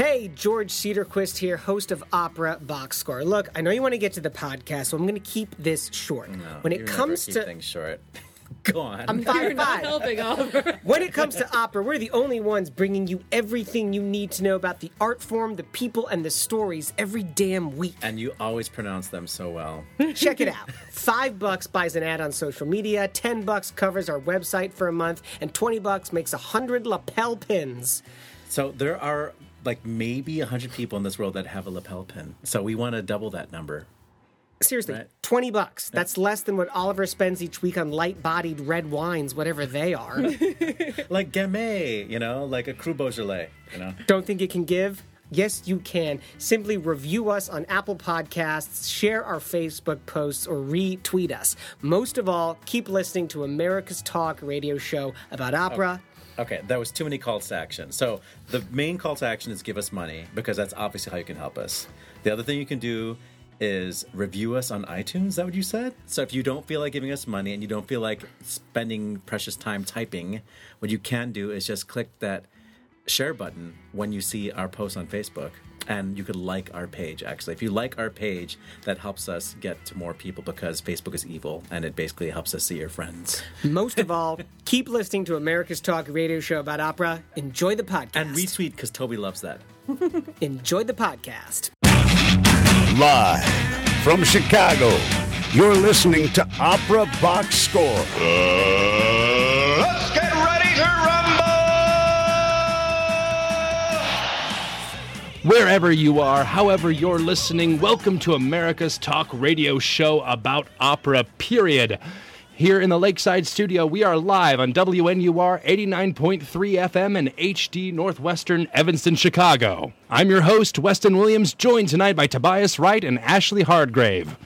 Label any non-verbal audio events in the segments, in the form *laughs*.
Hey, George Cedarquist here, host of Opera Box Score. Look, I know you want to get to the podcast, so I'm going to keep this short. when it you comes keep to things short. *laughs* Go on. I'm five five. helping Oliver. *laughs* When it comes to opera, we're the only ones bringing you everything you need to know about the art form, the people, and the stories every damn week. and you always pronounce them so well. *laughs* Check it out. Five bucks buys an ad on social media, ten bucks covers our website for a month, and twenty bucks makes a hundred lapel pins. So there are like maybe a hundred people in this world that have a lapel pin. So we want to double that number. Seriously, Right. 20 bucks. That's less than what Oliver spends each week on light bodied red wines, whatever they are. *laughs* Like Gamay, you know, like a Cru Beaujolais, you know. Don't think you can give? Yes, you can. Simply review us on Apple Podcasts, share our Facebook posts, or retweet us. Most of all, keep listening to America's Talk radio show about opera. Okay, that was too many calls to action. So the main call to action is give us money because that's obviously how you can help us. The other thing you can do is review us on iTunes. Is that what you said? So if you don't feel like giving us money and you don't feel like spending precious time typing, what you can do is just click that share button when you see our post on Facebook. And you could like our page, actually. If you like our page, that helps us get to more people because Facebook is evil and it basically helps us see your friends. Most of *laughs* all, keep listening to America's Talk radio show about opera. Enjoy the podcast. And retweet because Toby loves that. *laughs* Enjoy the podcast. Live from Chicago, you're listening to Opera Box Score. Let's Wherever you are, however you're listening, welcome to America's Talk radio show about opera, period. Here in the Lakeside studio, we are live on WNUR 89.3 FM and HD Northwestern Evanston, Chicago. I'm your host, Weston Williams, joined tonight by Tobias Wright and Ashley Hardgrave.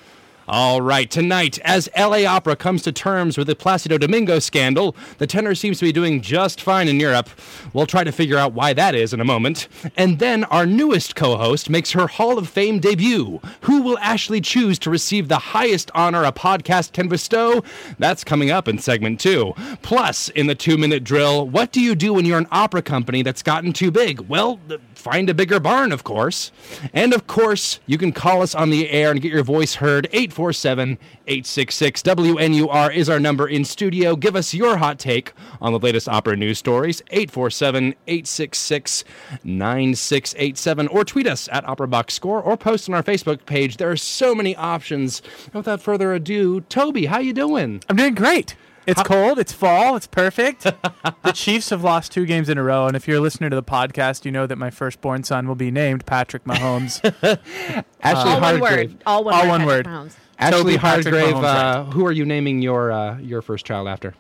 All right, tonight, as LA Opera comes to terms with the Placido Domingo scandal, the tenor seems to be doing just fine in Europe. We'll try to figure out why that is in a moment. And then our newest co host makes her Hall of Fame debut. Who will Ashley choose to receive the highest honor a podcast can bestow? That's coming up in segment two. Plus, in the two minute drill, what do you do when you're an opera company that's gotten too big? Well, find a bigger barn, of course. And of course, you can call us on the air and get your voice heard. 847 866 WNUR is our number in studio. Give us your hot take on the latest opera news stories. 847 866 9687. Or tweet us at Opera Box Score or post on our Facebook page. There are so many options. Without further ado, Toby, how you doing? I'm doing great. It's cold. It's fall. It's perfect. *laughs* the Chiefs have lost two games in a row, and if you're a listener to the podcast, you know that my firstborn son will be named Patrick Mahomes. *laughs* Ashley All one word. All one All word. one Patrick word. Mahomes. Ashley Toby Patrick Hardgrave, uh, who are you naming your uh, your first child after?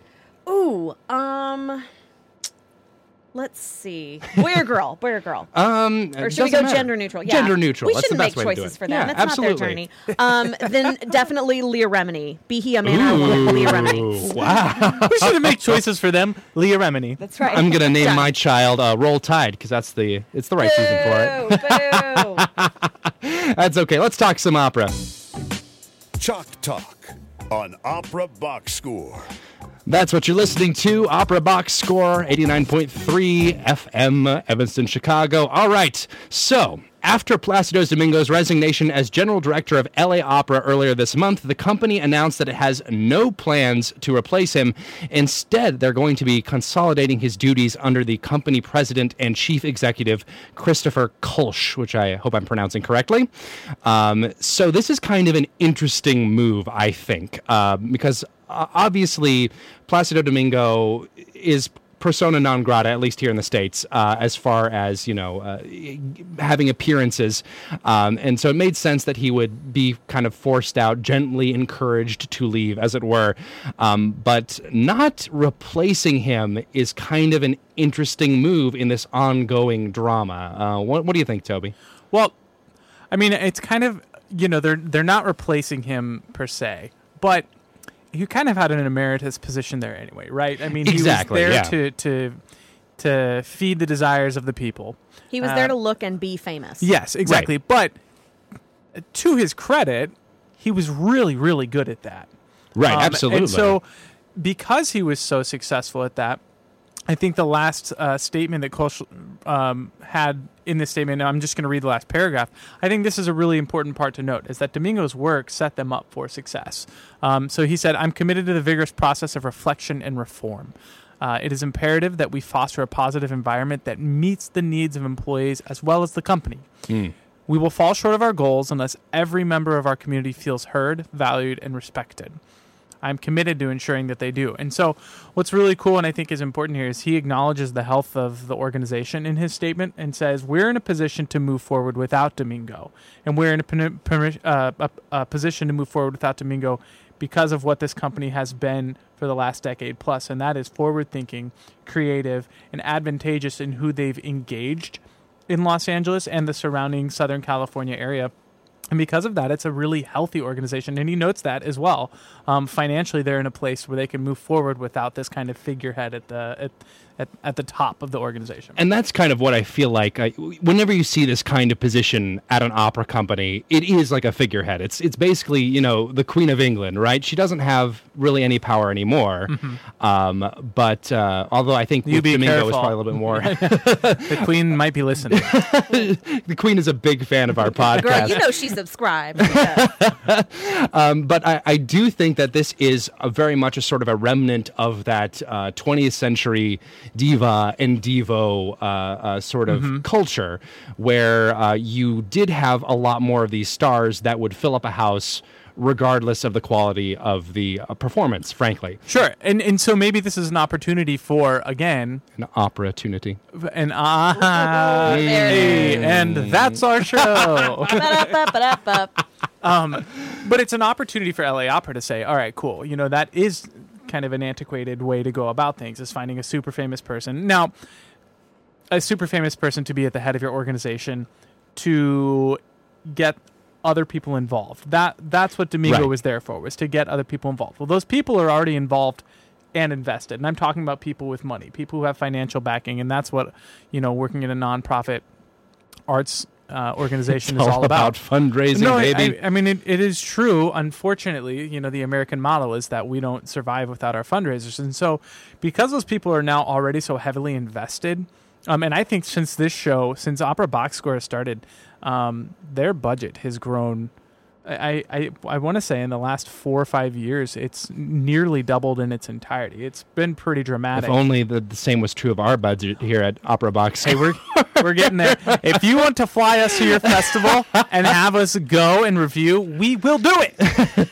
Ooh, um, let's see. Boy or *laughs* girl? Boy or girl? Um, or should we go gender neutral? Yeah. Gender neutral. We That's shouldn't the make way choices for them. Yeah, That's absolutely. not their journey. Um, *laughs* then definitely Leah Remini. Be he a man or a woman, Leah Remini. *laughs* Wow. we shouldn't make choices for them. Leah Remini. That's right. I'm gonna name Done. my child uh, Roll Tide because that's the it's the right season for it. Boo, boo. That's okay. Let's talk some opera. Chalk Talk on Opera Box Score. That's what you're listening to. Opera Box Score 89.3 FM, Evanston, Chicago. All right. So, after Placido Domingo's resignation as general director of LA Opera earlier this month, the company announced that it has no plans to replace him. Instead, they're going to be consolidating his duties under the company president and chief executive, Christopher Koelsch, which I hope I'm pronouncing correctly. Um, so, this is kind of an interesting move, I think, uh, because uh, obviously Placido Domingo is persona non grata, at least here in the states, uh, as far as you know, uh, having appearances, um, and so it made sense that he would be kind of forced out, gently encouraged to leave, as it were. Um, but not replacing him is kind of an interesting move in this ongoing drama. Uh, what, what do you think, Toby? Well, I mean, it's kind of you know they're they're not replacing him per se, but he kind of had an emeritus position there anyway, right? I mean, Exactly, he was there yeah. to to to feed the desires of the people. He was Uh, there to look and be famous. Yes, exactly. But to his credit, he was really, really good at that. Right, Um, absolutely. And so, because he was so successful at that, I think the last uh, statement that Koelsch um, had in this statement, and I'm just going to read the last paragraph. I think this is a really important part to note: is that Domingo's work set them up for success. Um, so he said, "I'm committed to the vigorous process of reflection and reform." Uh, it is imperative that we foster a positive environment that meets the needs of employees as well as the company. We will fall short of our goals unless every member of our community feels heard, valued, and respected. I'm committed to ensuring that they do. And so, what's really cool and I think is important here is he acknowledges the health of the organization in his statement and says, We're in a position to move forward without Domingo. And we're in a, uh, a, a position to move forward without Domingo because of what this company has been for the last decade plus, and that is forward thinking, creative, and advantageous in who they've engaged in Los Angeles and the surrounding Southern California area. And because of that, it's a really healthy organization. And he notes that as well. Um, financially, they're in a place where they can move forward without this kind of figurehead at the at, at, at the top of the organization. And that's kind of what I feel like. I, whenever you see this kind of position at an opera company, it is like a figurehead. It's it's basically you know the Queen of England, right? She doesn't have really any power anymore. Um, but uh, although I think Mm-hmm. You with be Domingo is probably a little bit more. *laughs* the Queen might be listening. *laughs* the Queen is a big fan of our podcast. *laughs* Girl, you know she subscribed. because- but I, I do think that this is a very much a sort of a remnant of that uh, 20th century diva and divo uh, uh, sort of culture where uh, you did have a lot more of these stars that would fill up a house regardless of the quality of the uh, performance frankly Sure. And and so maybe this is an opportunity for again an opportunity an ah There it hey, and that's our show. Ba-da-ba-ba-da-ba. *laughs* um, but it's an opportunity for LA Opera to say, all right, cool. You know, that is kind of an antiquated way to go about things is finding a super famous person. Now, a super famous person to be at the head of your organization to get other people involved. That that's what Domingo Right. was there for, was to get other people involved. Well, those people are already involved and invested. And I'm talking about people with money, people who have financial backing, and that's what, you know, working in a nonprofit arts uh, organization *laughs* is all, all about fundraising no, I- baby I, I mean it, it is true. Unfortunately, you know the American model is that we don't survive without our fundraisers, and so because those people are now already so heavily invested, um, and I think since this show, since Opera Box Score started, um, their budget has grown. I I, I want to say in the last four or five years, it's nearly doubled in its entirety. It's been pretty dramatic. if only the, the same was true of our budget here at opera box Hey, we're we're getting there. If you want to fly us to your festival and have us go and review, we will do it.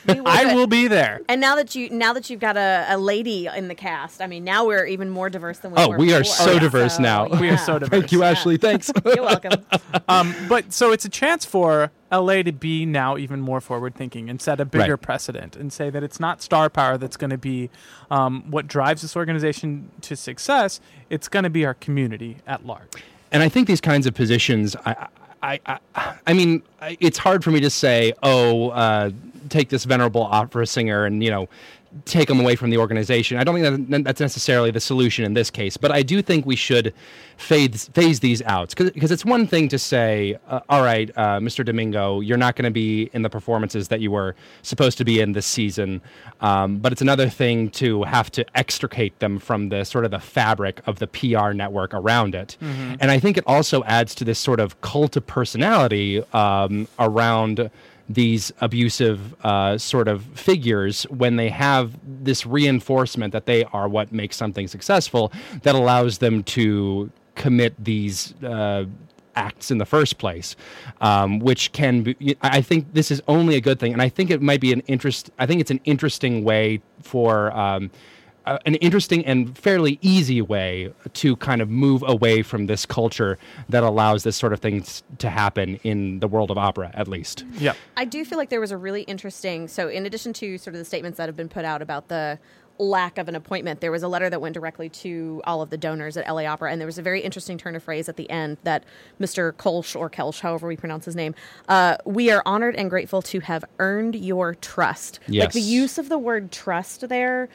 Will I do it. will be there. And now that you now that you've got a, a lady in the cast, I mean, now we're even more diverse than we Oh, were. we are before. so diverse now. We are so diverse. thank you ashley *laughs* thanks You're welcome. Um, but so it's a chance for LA to be now even more forward thinking and set a bigger Right. precedent and say that it's not star power that's going to be um, what drives this organization to success. It's going to be our community at large. and I think these kinds of positions, I, I, I, I mean, it's hard for me to say, oh, uh, take this venerable opera singer and you know, take them away from the organization. I don't think that that's necessarily the solution in this case, but I do think we should phase phase these out because it's one thing to say, uh, all right, uh, Mr. Domingo, you're not going to be in the performances that you were supposed to be in this season, um, but it's another thing to have to extricate them from the sort of the fabric of the PR network around it. And I think it also adds to this sort of cult of personality um, around these abusive uh, sort of figures when they have this reinforcement that they are what makes something successful that allows them to commit these uh, acts in the first place, um, which can be. I think this is only a good thing, and I think it might be an interest. I think it's an interesting way for. Um, an interesting and fairly easy way to kind of move away from this culture that allows this sort of thing to happen in the world of opera, at least. Yep. I do feel like there was a really interesting. So, in addition to sort of the statements that have been put out about the lack of an appointment, there was a letter that went directly to all of the donors at LA Opera, and there was a very interesting turn of phrase at the end that Mr. Kolsch or Kelsch, however we pronounce his name, uh, we are honored and grateful to have earned your trust. Yes. Like the use of the word trust there,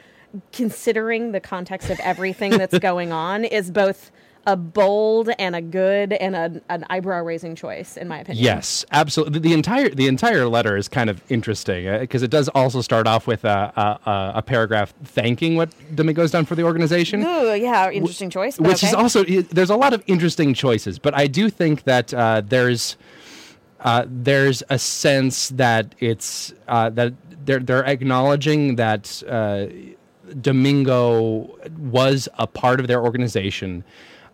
considering the context of everything that's *laughs* going on, is both. a bold and a good and a, an eyebrow raising choice, in my opinion. Yes, absolutely. The entire the entire letter is kind of interesting because it does also start off with a, a, a- a paragraph thanking what Domingo's done for the organization. Ooh, yeah, interesting choice. but which is also there's a lot of interesting choices, but I do think that uh, there's uh, there's a sense that it's uh, that they're they're acknowledging that uh, Domingo was a part of their organization,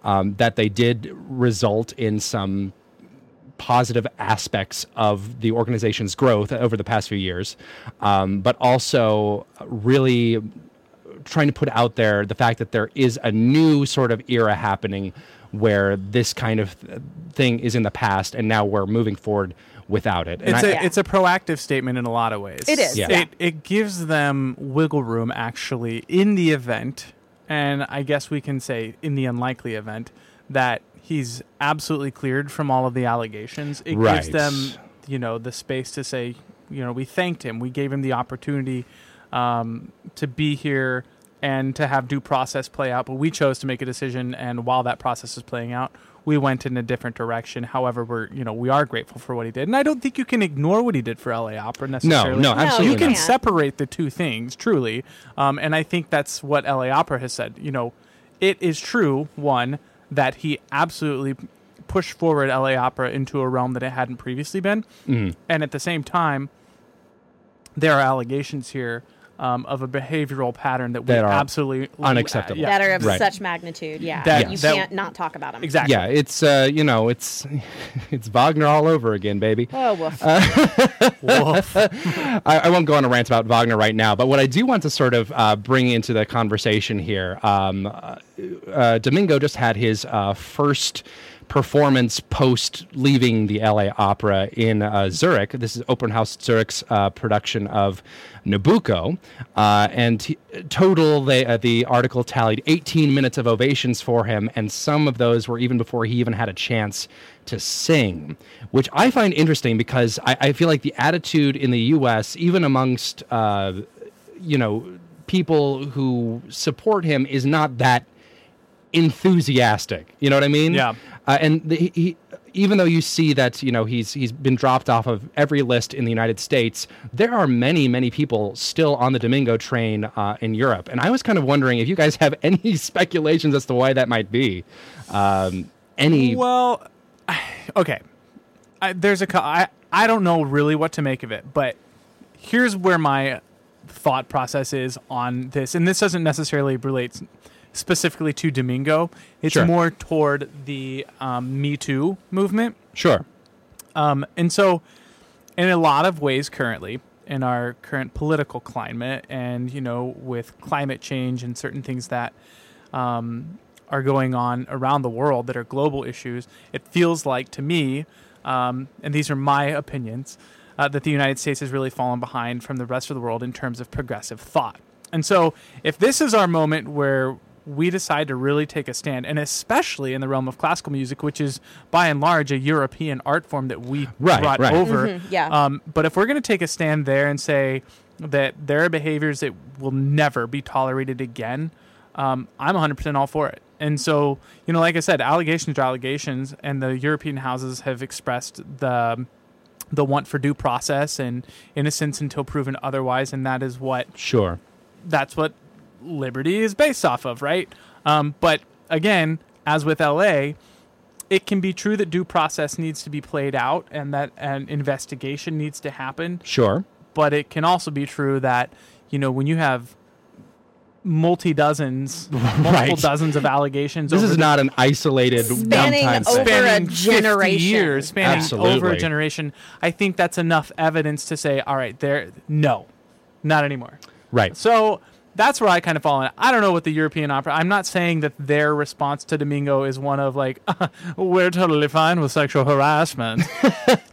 um, that they did result in some positive aspects of the organization's growth over the past few years, um, but also really trying to put out there the fact that there is a new sort of era happening where this kind of thing is in the past and now we're moving forward without it. And It's I- a Yeah. it's a proactive statement in a lot of ways. It is, Yeah. yeah. It it gives them wiggle room actually in the event, and I guess we can say in the unlikely event that he's absolutely cleared from all of the allegations. It Right. gives them you know the space to say you know we thanked him, we gave him the opportunity um, to be here and to have due process play out, but we chose to make a decision, and while that process is playing out. We went in a different direction. However, we're you know we are grateful for what he did, and I don't think you can ignore what he did for LA Opera necessarily. no, No, absolutely you you can can't. separate the two things truly um, and i think that's what la opera has said you know it is true one that he absolutely pushed forward la opera into a realm that it hadn't previously been Mm-hmm. and at the same time there are allegations here um, of a behavioral pattern that we That are absolutely unacceptable. yeah. that are of Right. such magnitude. Yeah, That- you that- can't not talk about them. exactly yeah, it's uh, you know, it's *laughs* it's Wagner all over again, baby. Oh, woof. Woof. *laughs* I, I won't go on a rant about Wagner right now, but what I do want to sort of uh, bring into the conversation here, um, uh, uh, Domingo just had his uh, first performance post leaving the LA Opera in uh, Zurich. This is Opernhaus Zurich's uh, production of Nabucco, uh, and he, total they, uh, the article tallied 18 minutes of ovations for him, and some of those were even before he even had a chance to sing, which I find interesting because I, I feel like the attitude in the U.S., even amongst uh, you know people who support him, is not that enthusiastic. You know what I mean? Yeah. Uh, and the, he, he, even though you see that you know he's he's been dropped off of every list in the United States, there are many many people still on the Domingo train uh, in Europe. And I was kind of wondering if you guys have *laughs* any speculations as to why that might be. Um, any Well, *sighs* okay. I, there's a. I I don't know really what to make of it, but here's where my thought process is on this, and this doesn't necessarily relate specifically to Domingo. It's Sure. more toward the um, Me Too movement. sure, Um, and so, in a lot of ways, currently in our current political climate, and you know, with climate change and certain things that um, are going on around the world that are global issues, it feels like to me, um, and these are my opinions, uh, that the United States has really fallen behind from the rest of the world in terms of progressive thought. And so, if this is our moment where we decide to really take a stand, and especially in the realm of classical music, which is by and large a European art form that we Right, brought right. over. yeah. Um, but if we're going to take a stand there and say that there are behaviors that will never be tolerated again, um, I'm 100% all for it. And so, you know, like I said, allegations are allegations, and the European houses have expressed the the want for due process and innocence until proven otherwise, and that is what sure, that's what liberty is based off of, right? Um, but again, as with LA, it can be true that due process needs to be played out and that an investigation needs to happen. sure. But it can also be true that you know when you have multi dozens, *laughs* multiple Right. dozens of allegations. This over is the- not an isolated Spanning one-time over thing. a spanning 50 generation. years, spanning over a generation. I think that's enough evidence to say, all right, there, no, not anymore. Right. So that's where I kind of fall in. I don't know what the European opera. I'm not saying that their response to Domingo is one of like, *laughs* we're totally fine with sexual harassment. *laughs*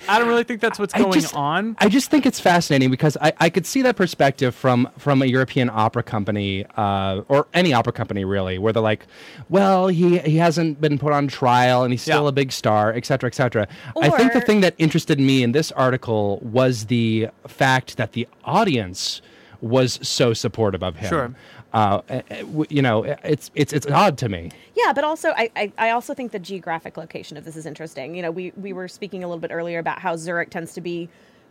I don't really think that's what's I going just- on. I just think it's fascinating because I, I could see that perspective from from a European opera company uh, or any opera company really, where they're like, well, he he hasn't been put on trial and he's still Yeah. a big star, et cetera, et cetera. I think the thing that interested me in this article was the fact that the audience was so supportive of him. Sure. Uh, uh, you know, it's it's it's odd to me. Yeah, but also I, I, I also think the geographic location of this is interesting. You know, we, we were speaking a little bit earlier about how Zurich tends to be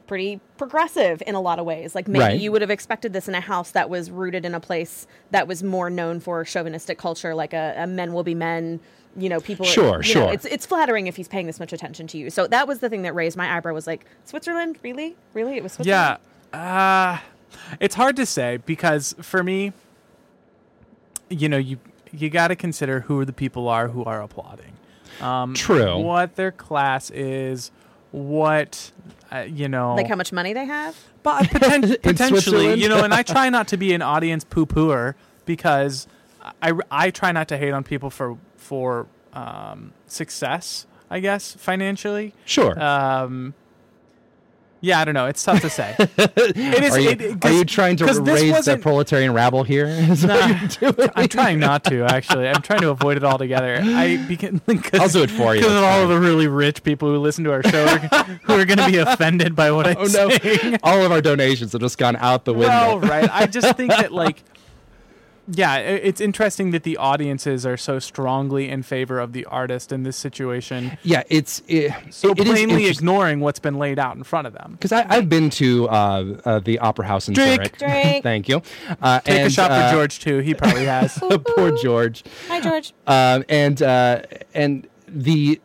pretty progressive in a lot of ways. Like maybe Right. you would have expected this in a house that was rooted in a place that was more known for chauvinistic culture, like a, a men will be men. You know, people. Sure, you know, sure. it's it's flattering if he's paying this much attention to you. So that was the thing that raised my eyebrow. Was like Switzerland, really, really? It was Switzerland. Yeah. Uh, it's hard to say because for me, you know, you you got to consider who the people are who are applauding. Um, True. What their class is, what uh, you know, Like how much money they have. but poten- *laughs* potentially, you know, and I try not to be an audience poo pooer because I, I try not to hate on people for for um, success. I guess financially. Sure. Um, yeah, I don't know. It's tough to say. *laughs* it is. are you, it- are you trying to raise the proletarian rabble here? *laughs* Is what you're doing? I'm trying not to actually. I'm trying to avoid it altogether. I begin. *laughs* I'll do it for you, Because all of the really rich people who listen to our show are, who are going to be offended by what oh, I'm Oh no! saying. All of our donations have just gone out the window. Well, right. I just think that like, yeah, it's interesting that the audiences are so strongly in favor of the artist in this situation, yeah, it's it, so it is plainly interesting- ignoring what's been laid out in front of them. Because I've been to uh, uh, the Opera House in Drink. Zurich. Drink. *laughs* Thank you. Uh, Take a and, shot uh, for George too. He probably has. *laughs* Poor George. Hi, George. Um, and uh, and the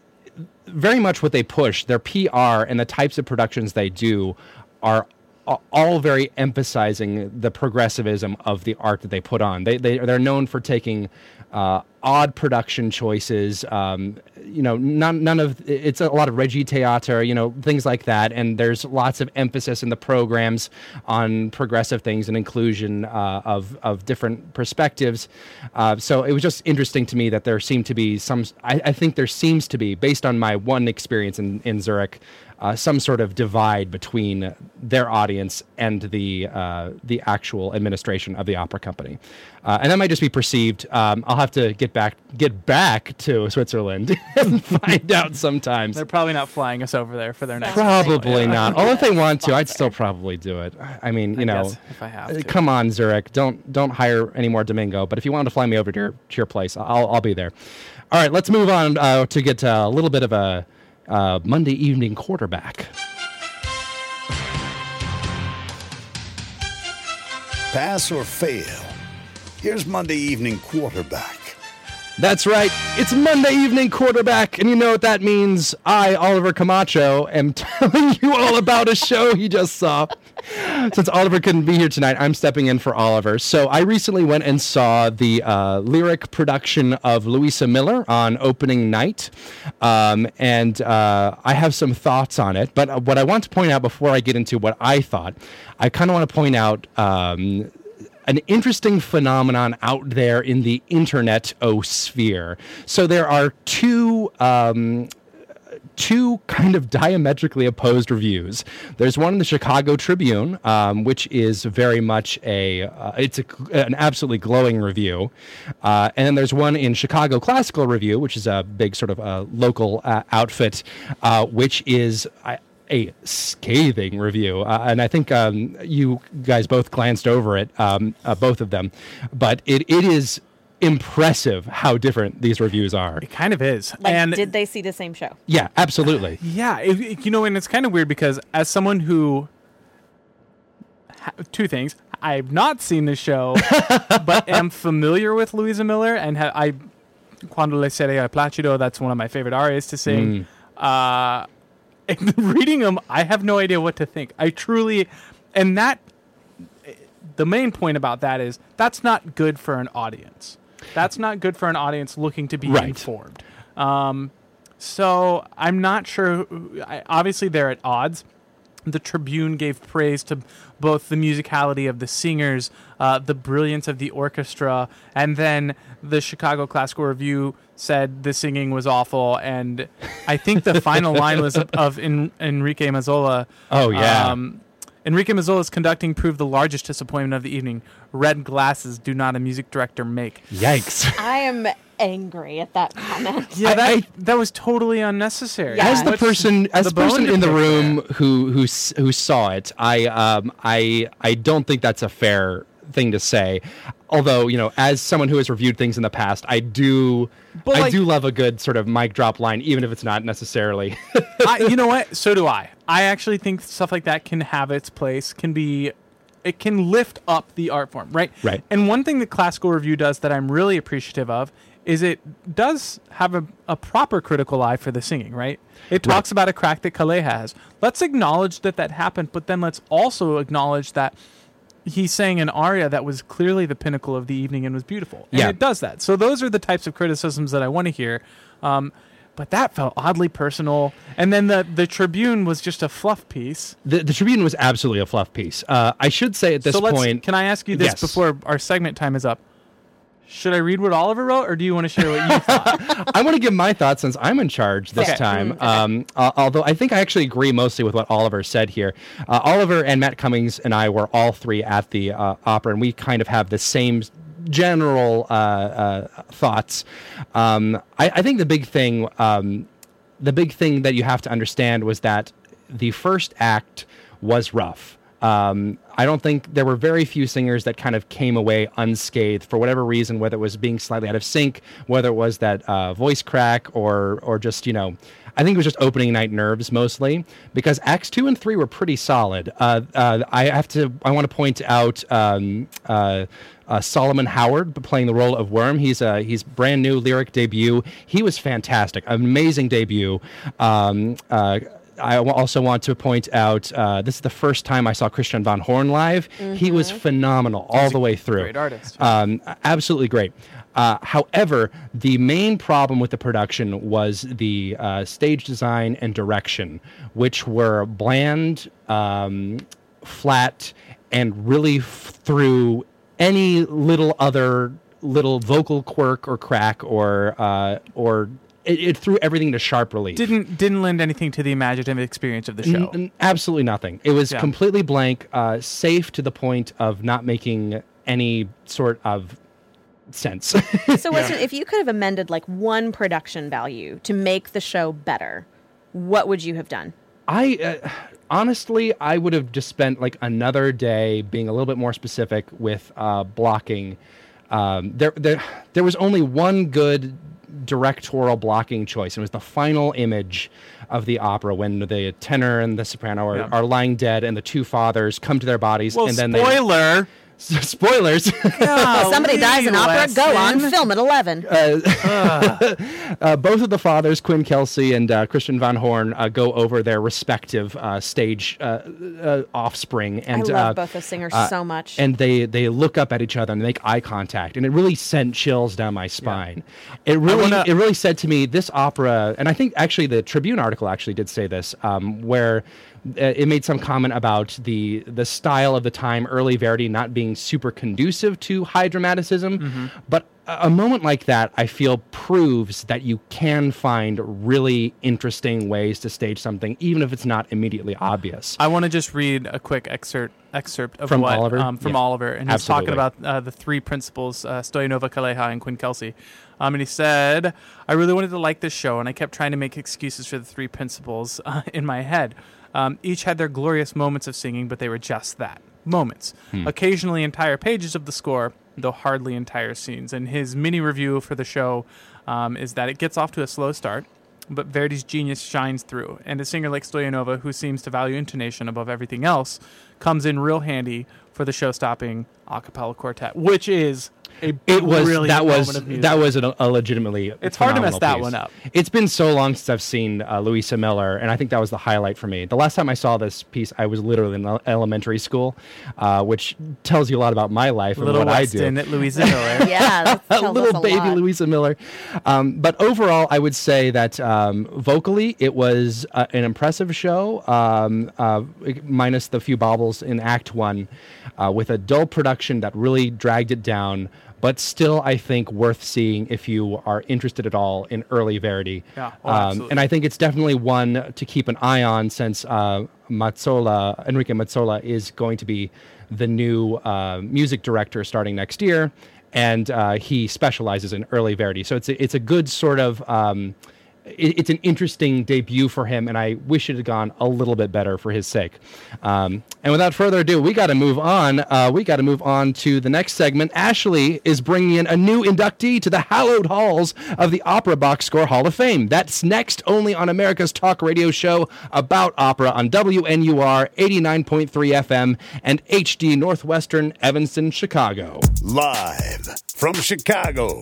very much what they push, their PR and the types of productions they do are a- all very emphasizing the progressivism of the art that they put on. They they they're known for taking uh, odd production choices. Um, you know, none none of it's a lot of Regie Theater, you know, things like that. And there's lots of emphasis in the programs on progressive things and inclusion uh, of of different perspectives. Uh, so it was just interesting to me that there seemed to be some. I, I think there seems to be, based on my one experience in in Zurich, uh, some sort of divide between their audience and the uh, the actual administration of the opera company, uh, and that might just be perceived. Um, I'll have to get back get back to Switzerland *laughs* and find out sometimes. They're probably not flying us over there for their next. Probably Yeah. not. Although if they want to, I'd *laughs* still probably do it. I mean, you I know, if I have uh, to. come on, Zurich, don't don't hire any more Domingo. But if you want to fly me over to your to your place, I'll I'll be there. All right, let's move on uh, to get a little bit of a uh, Monday evening quarterback. Pass or fail? Here's Monday evening quarterback. That's right. It's Monday evening quarterback, and you know what that means. I, Oliver Camacho, am *laughs* telling you all about a show he just saw. Since Oliver couldn't be here tonight, I'm stepping in for Oliver. So I recently went and saw the uh, lyric production of Luisa Miller on opening night, um, and uh, I have some thoughts on it. But what I want to point out before I get into what I thought, I kind of want to point out. Um, an interesting phenomenon out there in the internet sphere. So there are two um, two kind of diametrically opposed reviews. There's one in the Chicago Tribune, um, which is very much a uh, it's a, an absolutely glowing review, uh, and then there's one in Chicago Classical Review, which is a big sort of uh, local uh, outfit, uh, which is. I, a scathing review, uh, and I think um, you guys both glanced over it, um, uh, both of them, but it, it is impressive how different these reviews are. It kind of is. Like, and did they see the same show? Yeah, absolutely. Yeah, it, it- you know, and it's kind of weird because as someone who two things, I've not seen the show, *laughs* but am familiar with Luisa Miller, and ha- I Quando le sere al placido. That's one of my favorite arias to sing. Uh, *laughs* and reading them, I have no idea what to think. I truly, and that the main point about that is that's not good for an audience. That's not good for an audience looking to be Right. informed. Um, so I'm not sure. I, obviously, they're at odds. The Tribune gave praise to both the musicality of the singers, uh, the brilliance of the orchestra, and then the Chicago Classical Review said the singing was awful. And I think the final line was of, *laughs* of en- Enrique Mazzola. Oh, yeah. Um, Enrique Mazzola's conducting proved the largest disappointment of the evening. Red glasses do not a music director make. Yikes. *laughs* I am angry at that comment. Yeah, that, I- that was totally unnecessary. Yeah. as the What's person as the, person in the room who who who saw it i um i i don't think that's a fair thing to say although you know as someone who has reviewed things in the past i do But, i like- do love a good sort of mic drop line even if it's not necessarily *laughs* I, you know what? So do I. I actually think stuff like that can have its place. Can be, it can lift up the art form, right? Right. And one thing that classical review does that I'm really appreciative of is it does have a, a proper critical eye for the singing, right? It talks about a crack that Calleja has. Let's acknowledge that that happened, but then let's also acknowledge that he sang an aria that was clearly the pinnacle of the evening and was beautiful. And Yeah. it does that. So those are the types of criticisms that I want to hear. Um, but that felt oddly personal. And then the, the Tribune was just a fluff piece. the, the tribune was absolutely a fluff piece uh, i should say at this so point can I ask you this Yes. before our segment time is up? Should I read what Oliver wrote, or do you want to share what you thought? *laughs* I want to give my thoughts since I'm in charge this Okay. time. Mm, okay. Um, uh, although I think I actually agree mostly with what Oliver said here. Uh, Oliver and Matt Cummings and I were all three at the uh, opera, and we kind of have the same general uh, uh, thoughts. Um, I, I think the big thing, um, the big thing that you have to understand was that the first act was rough. Um, I don't think there were very few singers that kind of came away unscathed for whatever reason, whether it was being slightly out of sync, whether it was that uh, voice crack, or or just you know, I think it was just opening night nerves mostly. Because acts two and three were pretty solid. Uh, uh, I have to, I want to point out. Um, uh, uh, Solomon Howard playing the role of Wurm. He's a he's brand new lyric debut. He was fantastic, amazing debut. Um, uh, I also want to point out uh, this is the first time I saw Christian Van Horn live. He was phenomenal all the way through. great artist. Um, absolutely great. Uh, however, the main problem with the production was the uh, stage design and direction, which were bland, um, flat, and really f- threw any little other little vocal quirk or crack or uh, or it, it threw everything to sharp relief. didn't didn't lend anything to the imaginative experience of the show. N- n- absolutely nothing. It was Yeah. completely blank, uh, safe to the point of not making any sort of sense. *laughs* So, Weston, if you could have amended like one production value to make the show better, what would you have done? I uh, honestly, I would have just spent like another day being a little bit more specific with uh, blocking. Um, there, there, there was only one good directorial blocking choice, and it was the final image of the opera when the tenor and the soprano are, Yeah. are lying dead, and the two fathers come to their bodies, well, and then spoiler. they *laughs* spoilers. *laughs* If somebody dies in opera, go on, film at 11. *laughs* uh, both of the fathers, Quinn Kelsey and uh, Christian Van Horn, uh, go over their respective uh, stage uh, uh, offspring, and I love uh, both those singers uh, so much. And they they look up at each other and make eye contact, and it really sent chills down my spine. It really wanna- it really said to me this opera, and I think actually the Tribune article actually did say this, um, where. Uh, it made some comment about the the style of the time, early Verdi not being super conducive to high dramaticism, Mm-hmm. but a a moment like that, I feel, proves that you can find really interesting ways to stage something, even if it's not immediately obvious. I want to just read a quick excerpt excerpt of From what Oliver? um, from Yeah. Oliver, and he's Absolutely. talking about uh, the three principals, uh, Stoyanova, Calleja, and Quinn Kelsey. Um, and he said, "I really wanted to like this show, and I kept trying to make excuses for the three principals *laughs* uh, in my head. Um, each had their glorious moments of singing, but they were just that moments. Hmm. Occasionally, entire pages of the score, though hardly entire scenes. And his mini review for the show um, is that it gets off to a slow start." But Verdi's genius shines through, and a singer like Stoyanova, who seems to value intonation above everything else, comes in real handy for the show-stopping a cappella quartet, which is it was that was moment of music. that was a, a legitimately It's hard to mess phenomenal that piece. one up. It's been so long since I've seen uh, Luisa Miller, and I think that was the highlight for me. The last time I saw this piece, I was literally in elementary school, uh, which tells you a lot about my life and Little what Weston I at Luisa Miller. *laughs* yeah, that do. *laughs* A tells us little a baby lot. Luisa Miller, um, but overall, I would say that um, vocally, it was uh, an impressive show, um, uh, minus the few bobbles in Act One, uh, with a dull production that really dragged it down. But still, I think worth seeing if you are interested at all in early Verdi. Yeah. Oh, um, absolutely. and I think it's definitely one to keep an eye on since uh, Mazzola, Enrique Mazzola, is going to be the new uh, music director starting next year, and uh, he specializes in early Verdi. So it's a, it's a good sort of. Um, it- it's an interesting debut for him, and I wish it had gone a little bit better for his sake. Um, and without further ado, we got to move on. Uh, we got to move on to the next segment. Ashley is bringing in a new inductee to the hallowed halls of the Opera Box Score Hall of Fame. That's next only on America's talk radio show about opera on WNUR 89.3 FM and HD Northwestern Evanston, Chicago. Live from Chicago,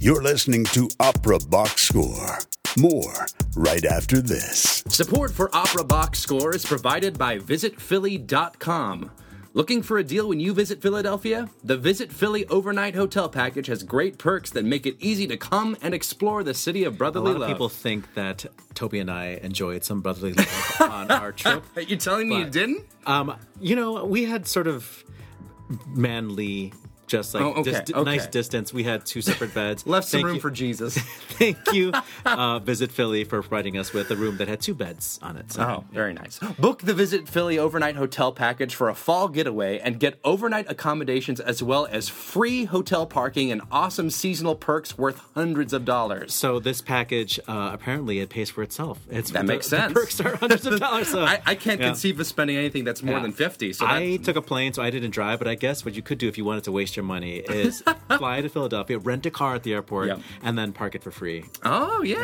you're listening to Opera Box Score. More right after this. Support for Opera Box Score is provided by VisitPhilly.com. Looking for a deal when you visit Philadelphia? The Visit Philly Overnight Hotel Package has great perks that make it easy to come and explore the city of brotherly A brotherly lot of love. people think that Toby and I enjoyed some brotherly love *laughs* on our trip. Are you telling me you didn't? Um, you know, we had sort of manly, just like Oh, okay, dis- okay. nice distance. We had two separate beds. *laughs* Left some Thank room you- for Jesus. *laughs* Thank you, uh, Visit Philly, for providing us with a room that had two beds on it. So, Oh, very nice. Book the Visit Philly overnight hotel package for a fall getaway and get overnight accommodations as well as free hotel parking and awesome seasonal perks worth hundreds of dollars. So this package uh, apparently it pays for itself. It's That the- makes sense. perks are hundreds of dollars. So *laughs* I, I can't yeah. conceive of spending anything that's more Yeah. than 50 so I took a plane, so I didn't drive. But I guess what you could do if you wanted to waste your money is *laughs* fly to Philadelphia, rent a car at the airport, Yep. and then park it for free. Oh, yeah.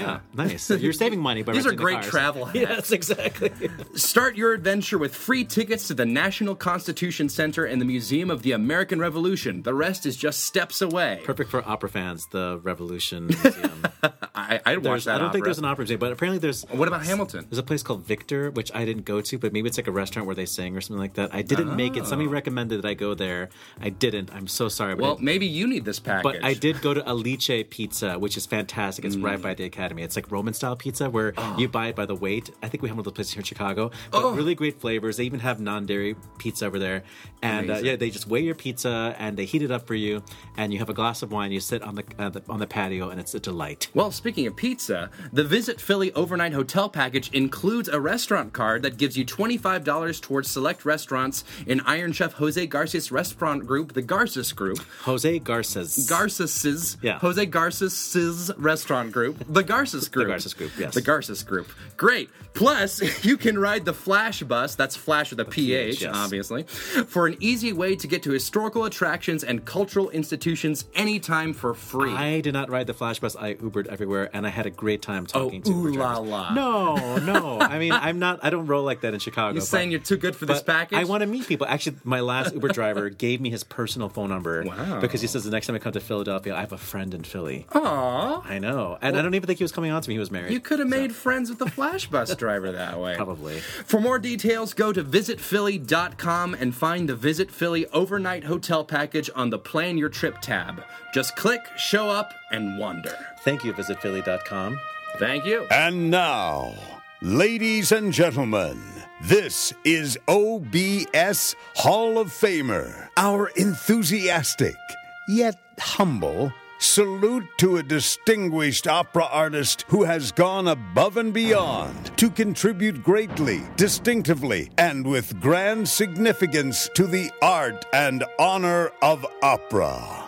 Yeah, nice. So you're saving money by These are great cars. travel *laughs* hacks. Yes, exactly. Start your adventure with free tickets to the National Constitution Center and the Museum of the American Revolution. The rest is just steps away. Perfect for opera fans. The Revolution *laughs* Museum. I, I'd watch that I don't think there's an opera museum, but apparently there's. What about Hamilton? There's a place called Victor, which I didn't go to, but maybe it's like a restaurant where they sing or something like that. I didn't make it. Somebody oh. recommended that I go there. I didn't. I'm so sorry. Well, it- maybe you need this package. But I did go to Alice Pizza, which is fantastic. It's right by the Academy. It's like Roman style pizza where you buy it by the weight. I think we have one of those places here in Chicago. But really great flavors. They even have non dairy pizza over there. And uh, yeah, they just weigh your pizza and they heat it up for you. And you have a glass of wine. You sit on the, uh, the on the patio, and it's a delight. Well, speaking of pizza, the Visit Philly overnight hotel package includes a restaurant card that gives you $25 towards select restaurants in Iron Chef Jose Garcia's restaurant group, the Garces Group. Jose Garces. Garces's, Yeah. Jose Garces's restaurant group, the Garces Group. The Garces Group, yes. The Garces Group. Great. Plus, *laughs* you can ride the Flash bus, that's Flash with a PH, yes. obviously, for an easy way to get to historical attractions and cultural institutions anytime for free. I did not ride the flash bus. I Ubered everywhere, and I had a great time oh, talking to Oh, ooh Uber la drivers. la. No, no. I mean, I'm not. I don't roll like that in Chicago. You but- saying you're too good for this package? I want to meet people. Actually, my last Uber *laughs* driver gave me his personal phone number Wow. because he says the next time I come to Philadelphia, I have a friend in Philly. Aw. I know, and I don't even think he was coming on to me. He was married. You could have made friends with the Flash bus driver *laughs* that way. probably. For more details, go to visitphilly.com and find the Visit Philly overnight hotel package on the Plan Your Trip tab. Just click, show up, and wander. Thank you. Visit Philly.com. Thank you. And now, ladies and gentlemen, this is OBS Hall of Famer, our enthusiastic yet humble salute to a distinguished opera artist who has gone above and beyond to contribute greatly, distinctively, and with grand significance to the art and honor of opera.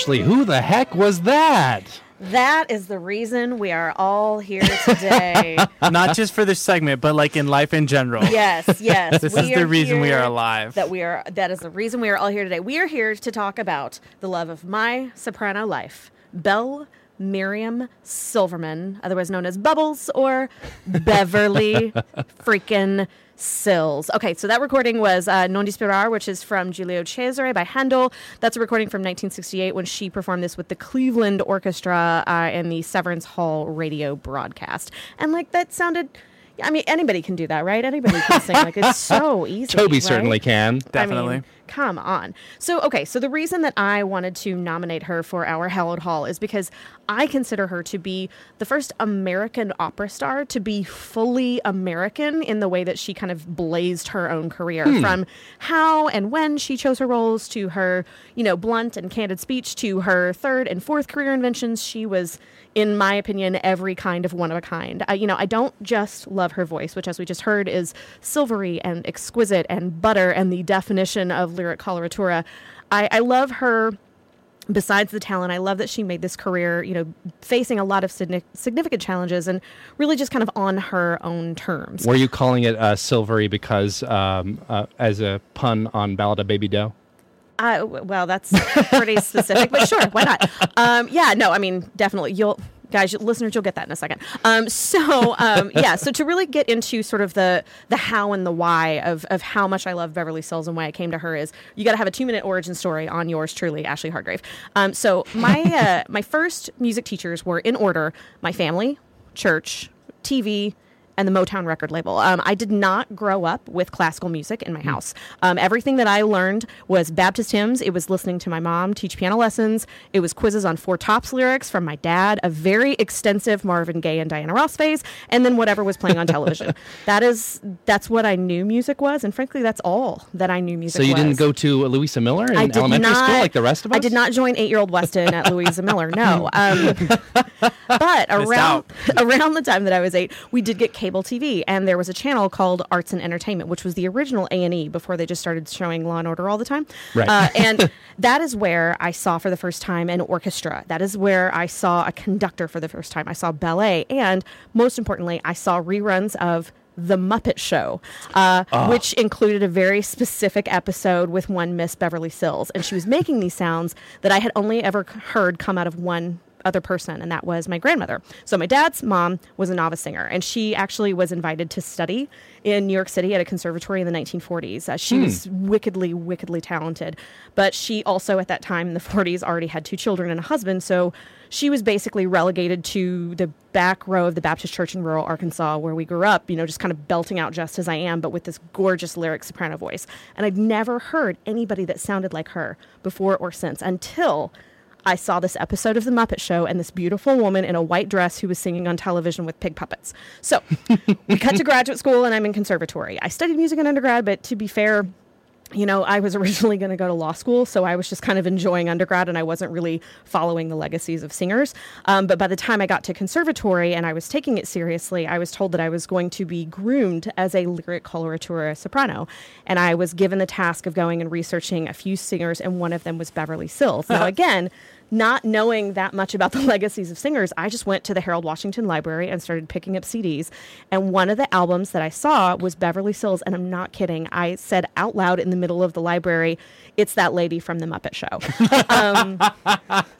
Ashley, who the heck was that? That is the reason we are all here today. *laughs* Not just for this segment, but like in life in general. yes, *laughs* yes. This we is the reason we are alive. That we are. That is the reason we are all here today. We are here to talk about the love of my soprano life, Belle Miriam Silverman, otherwise known as Bubbles or Beverly *laughs* freaking Sills. Okay, so that recording was uh, Non Disperar, which is from Giulio Cesare by Handel. That's a recording from 1968 when she performed this with the Cleveland Orchestra uh, in the Severance Hall radio broadcast. And like that sounded. I mean, anybody can do that, right? Anybody can sing. Like it's so *laughs* easy. Toby right? certainly can. Definitely. I mean, come on. So, okay, so the reason that I wanted to nominate her for our Hallowed Hall is because I consider her to be the first American opera star to be fully American in the way that she kind of blazed her own career hmm. from how and when she chose her roles to her, you know, blunt and candid speech to her third and fourth career inventions. She was in my opinion, every kind of one of a kind. I, you know, I don't just love her voice, which, as we just heard, is silvery and exquisite and butter and the definition of lyric coloratura. I, I love her. Besides the talent, I love that she made this career, you know, facing a lot of significant challenges and really just kind of on her own terms. Were you calling it uh, silvery because um, uh, as a pun on Ballad of Baby Doe? Uh, well, that's pretty specific, but sure, why not? Um, yeah, no, I mean, definitely. You'll, guys, listeners, you'll get that in a second. Um, so, um, *laughs* yeah, so to really get into sort of the the how and the why of of how much I love Beverly Sills and why I came to her is you got to have a two minute origin story on yours truly, Ashley Hargrave. Um, so my *laughs* uh, my first music teachers were in order: my family, church, TV and the Motown record label. Um, I did not grow up with classical music in my house. Um, everything that I learned was Baptist hymns. It was listening to my mom teach piano lessons. It was quizzes on Four Tops lyrics from my dad, a very extensive Marvin Gaye and Diana Ross phase, and then whatever was playing on television. *laughs* that is that's what I knew music was, and frankly, that's all that I knew music. Was. So you was. didn't go to Luisa Miller in elementary not, school like the rest of us? I did not join eight-year-old Weston at *laughs* Luisa Miller. No, um, *laughs* but around around the time that I was eight, we did get cable TV, and there was a channel called Arts and Entertainment, which was the original A and E before they just started showing Law and Order all the time. Right. Uh, *laughs* and that is where I saw for the first time an orchestra. That is where I saw a conductor for the first time. I saw ballet, and most importantly, I saw reruns of. The Muppet Show, uh, which included a very specific episode with one Miss Beverly Sills. And she was making these sounds that I had only ever heard come out of one other person, and that was my grandmother. So my dad's mom was a novice singer, and she actually was invited to study in New York City at a conservatory in the 1940s. Uh, she was wickedly, wickedly talented, but she also at that time in the 40s already had two children and a husband, so she was basically relegated to the back row of the Baptist church in rural Arkansas where we grew up, you know, just kind of belting out just as I am, but with this gorgeous lyric soprano voice. And I'd never heard anybody that sounded like her before or since until I saw this episode of The Muppet Show and this beautiful woman in a white dress who was singing on television with pig puppets. So we cut to *laughs* graduate school and I'm in conservatory. I studied music in undergrad, but to be fair, you know, I was *laughs* originally going to go to law school, so I was just kind of enjoying undergrad and I wasn't really following the legacies of singers. Um, but by the time I got to conservatory and I was taking it seriously, I was told that I was going to be groomed as a lyric coloratura soprano. And I was given the task of going and researching a few singers, and one of them was Beverly Sills. Now, *laughs* again, not knowing that much about the *laughs* legacies of singers, I just went to the Harold Washington Library and started picking up CDs. And one of the albums that I saw was Beverly Sills, and I'm not kidding. I said out loud in the middle of the library, "It's that lady from the Muppet Show." *laughs* um,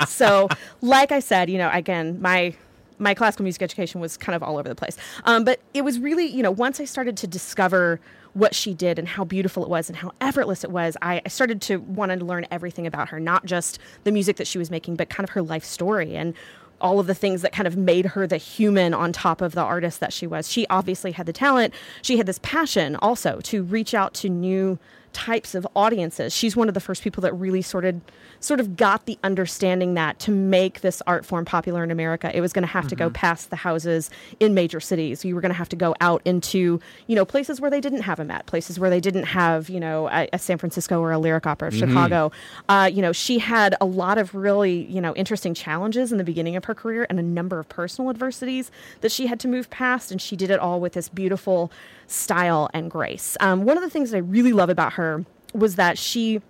so, like I said, you know, again, my my classical music education was kind of all over the place. Um, but it was really, you know, once I started to discover what she did and how beautiful it was and how effortless it was, I, I started to want to learn everything about her, not just the music that she was making, but kind of her life story and all of the things that kind of made her the human on top of the artist that she was. She obviously had the talent. She had this passion also to reach out to new types of audiences. She's one of the first people that really sort of sort of got the understanding that to make this art form popular in America, it was going to have to go past the houses in major cities. You were going to have to go out into, you know, places where they didn't have a Met, places where they didn't have, you know, a, a San Francisco or a lyric opera of Chicago. Uh, you know, she had a lot of really, you know, interesting challenges in the beginning of her career and a number of personal adversities that she had to move past. And she did it all with this beautiful style and grace. Um, one of the things that I really love about her was that she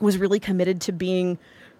was really committed to being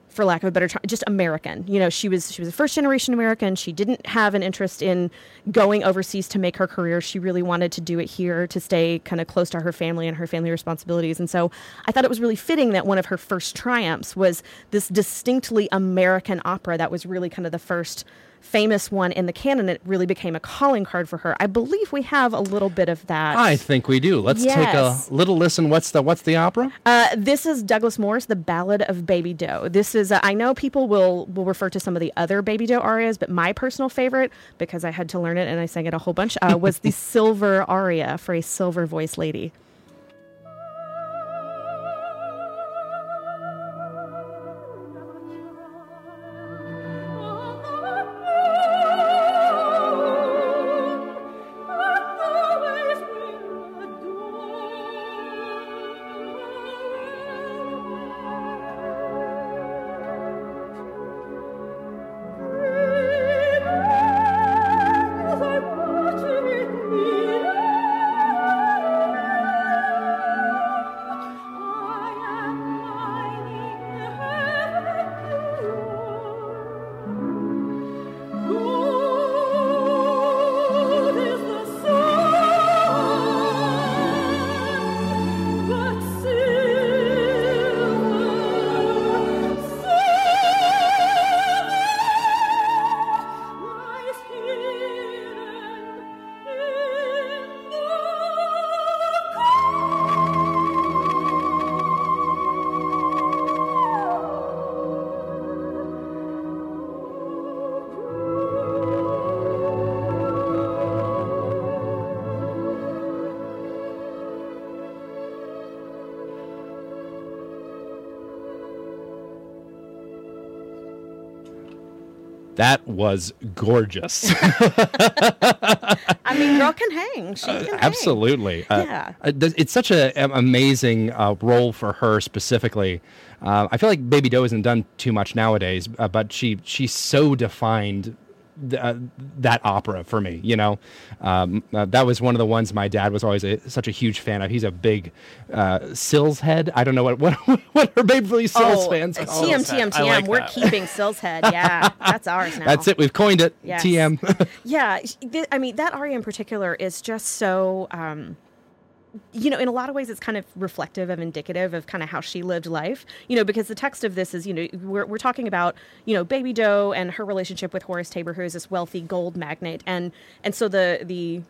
for lack of a better term, just American. You know, she was she was a first generation American. She didn't have an interest in going overseas to make her career. She really wanted to do it here to stay kind of close to her family and her family responsibilities. And so I thought it was really fitting that one of her first triumphs was this distinctly American opera that was really kind of the first famous one in the canon. It really became a calling card for her. I believe we have a little bit of that. I think we do. Let's take a little listen. What's the what's the opera? Uh, this is Douglas Moore's "The Ballad of Baby Doe." This is uh, I know people will will refer to some of the other Baby Doe arias, but my personal favorite, because I had to learn it and I sang it a whole bunch, uh, was the *laughs* Silver aria for a silver voice lady. That was gorgeous. *laughs* I mean, girl can hang. She can hang. Absolutely. Uh, Yeah. uh, it's such a- an amazing uh, role for her specifically. Uh, I feel like Baby Doe isn't done too much nowadays, uh, but she she so defined th- uh, that opera for me. You know, um, uh, that was one of the ones my dad was always a, such a huge fan of. He's a big uh, Sills head. I don't know what *laughs* what what her Baby Sills Oh, fans call. TM. TM, TM. like We're that. keeping Sills Head. *laughs* Yeah, that's ours now. That's it. We've coined it. Yes. TM. *laughs* Yeah, th- I mean that aria in particular is just so. Um, you know, in a lot of ways, it's kind of reflective of indicative of kind of how she lived life. You know, because the text of this is, you know, we're, we're talking about, you know, Baby Doe and her relationship with Horace Tabor, who is this wealthy gold magnate, and and so the the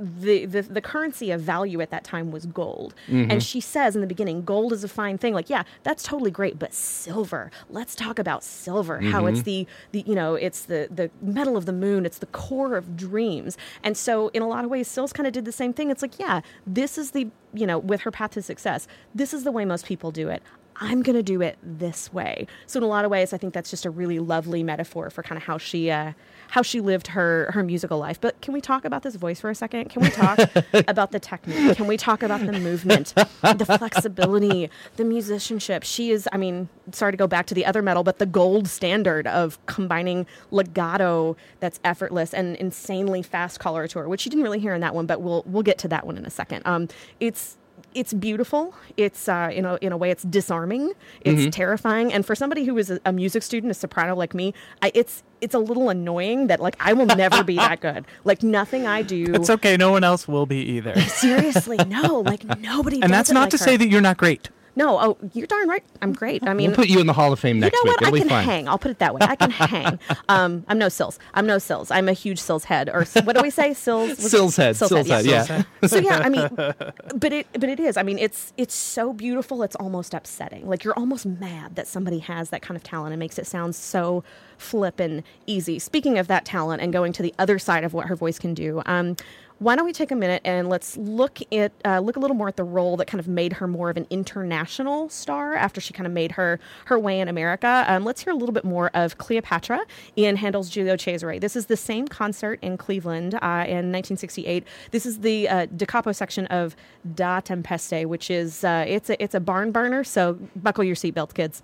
the, the the currency of value at that time was gold. Mm-hmm. And she says in the beginning, gold is a fine thing. Like, yeah, that's totally great, but silver. Let's talk about silver. How it's mm-hmm. the the you know, it's the the metal of the moon. It's the core of dreams. And so, in a lot of ways, Sills kind of did the same thing. It's like, yeah, this is the you know, with her path to success. This is the way most people do it. I'm going to do it this way. So in a lot of ways, I think that's just a really lovely metaphor for kind of how she uh, how she lived her her musical life. But can we talk about this voice for a second? Can we talk *laughs* about the technique? Can we talk about the movement, the flexibility, the musicianship? She is, I mean, sorry to go back to the other metal, but the gold standard of combining legato that's effortless and insanely fast coloratura, which you didn't really hear in that one, but we'll we'll get to that one in a second. Um, it's it's beautiful. It's uh, in a in a way, it's disarming. It's terrifying. And for somebody who is a, a music student, a soprano like me, I, it's it's a little annoying that like I will never be that good. *laughs* Like nothing I do. It's okay. No one else will be either. Seriously, no. Like *laughs* nobody. and that's not like to her. say that you're not great. No. Oh, you're darn right. I'm great. I mean, We'll put you in the Hall of Fame you next know week. what? It'll I can fine. hang. I'll put it that way. I can *laughs* hang. Um, I'm no sills. I'm no sills. I'm a huge sills head. Or what do we say? *laughs* Sills. Sills head. Sills head. Yeah. so yeah, I mean, *laughs* but it but it is. I mean, it's it's so beautiful. It's almost upsetting. Like you're almost mad that somebody has that kind of talent. It makes it sound so flippin' easy. Speaking of that talent and going to the other side of what her voice can do. Um, why don't we take a minute and let's look at uh, look a little more at the role that kind of made her more of an international star after she kind of made her her way in America. Um, let's hear a little bit more of Cleopatra in Handel's Giulio Cesare. This is the same concert in Cleveland uh, in 1968. This is the uh, da capo section of Da Tempeste, which is uh, it's a it's a barn burner. So buckle your seatbelts, kids.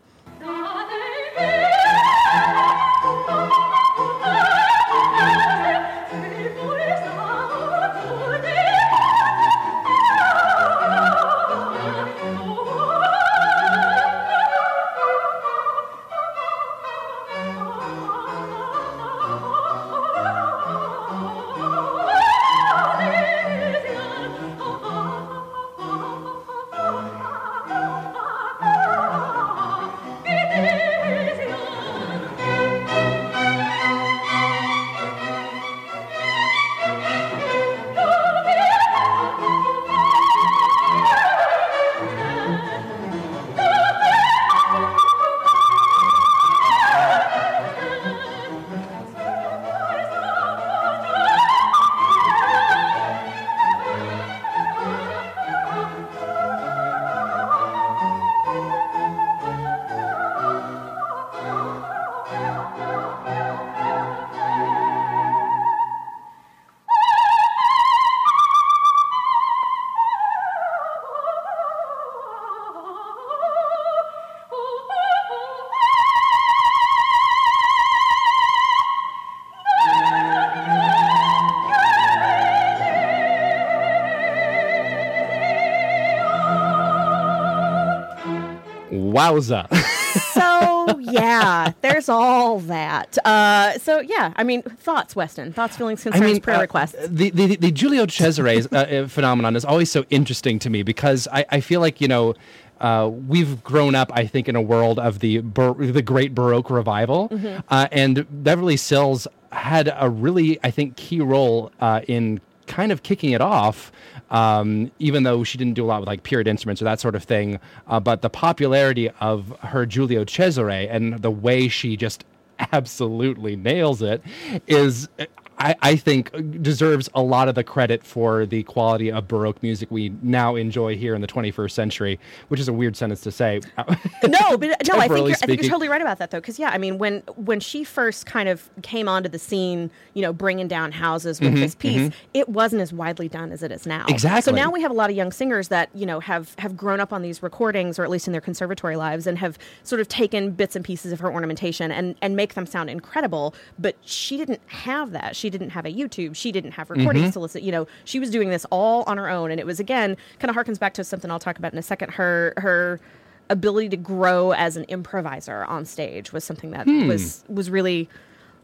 Wowza. *laughs* so yeah, there's all that. Uh, so yeah, I mean, thoughts, Weston? Thoughts, feelings, concerns, prayer uh, requests. The, the the Giulio Cesare uh, uh, phenomenon is always so interesting to me because I, I feel like you know. Uh, we've grown up, I think, in a world of the bar- the Great Baroque revival, Mm-hmm. uh, and Beverly Sills had a really, I think, key role uh, in kind of kicking it off. Um, even though she didn't do a lot with like period instruments or that sort of thing, uh, but the popularity of her Giulio Cesare and the way she just *laughs* absolutely nails it is I, I think deserves a lot of the credit for the quality of baroque music we now enjoy here in the 21st century which is a weird sentence to say *laughs* no, but uh, no, I think, you're, I think you're totally right about that though, because yeah, I mean, when when she first kind of came onto the scene, you know, bringing down houses with mm-hmm, this piece, mm-hmm. it wasn't as widely done as it is now. Exactly. So now we have a lot of young singers that you know have have grown up on these recordings, or at least in their conservatory lives, and have sort of taken bits and pieces of her ornamentation and and make them sound incredible. But she didn't have that. She didn't have a YouTube. She didn't have recordings to listen. You know, she was doing this all on her own, and it was again kind of harkens back to something I'll talk about in a second. Her her ability to grow as an improviser on stage was something that Hmm. was was really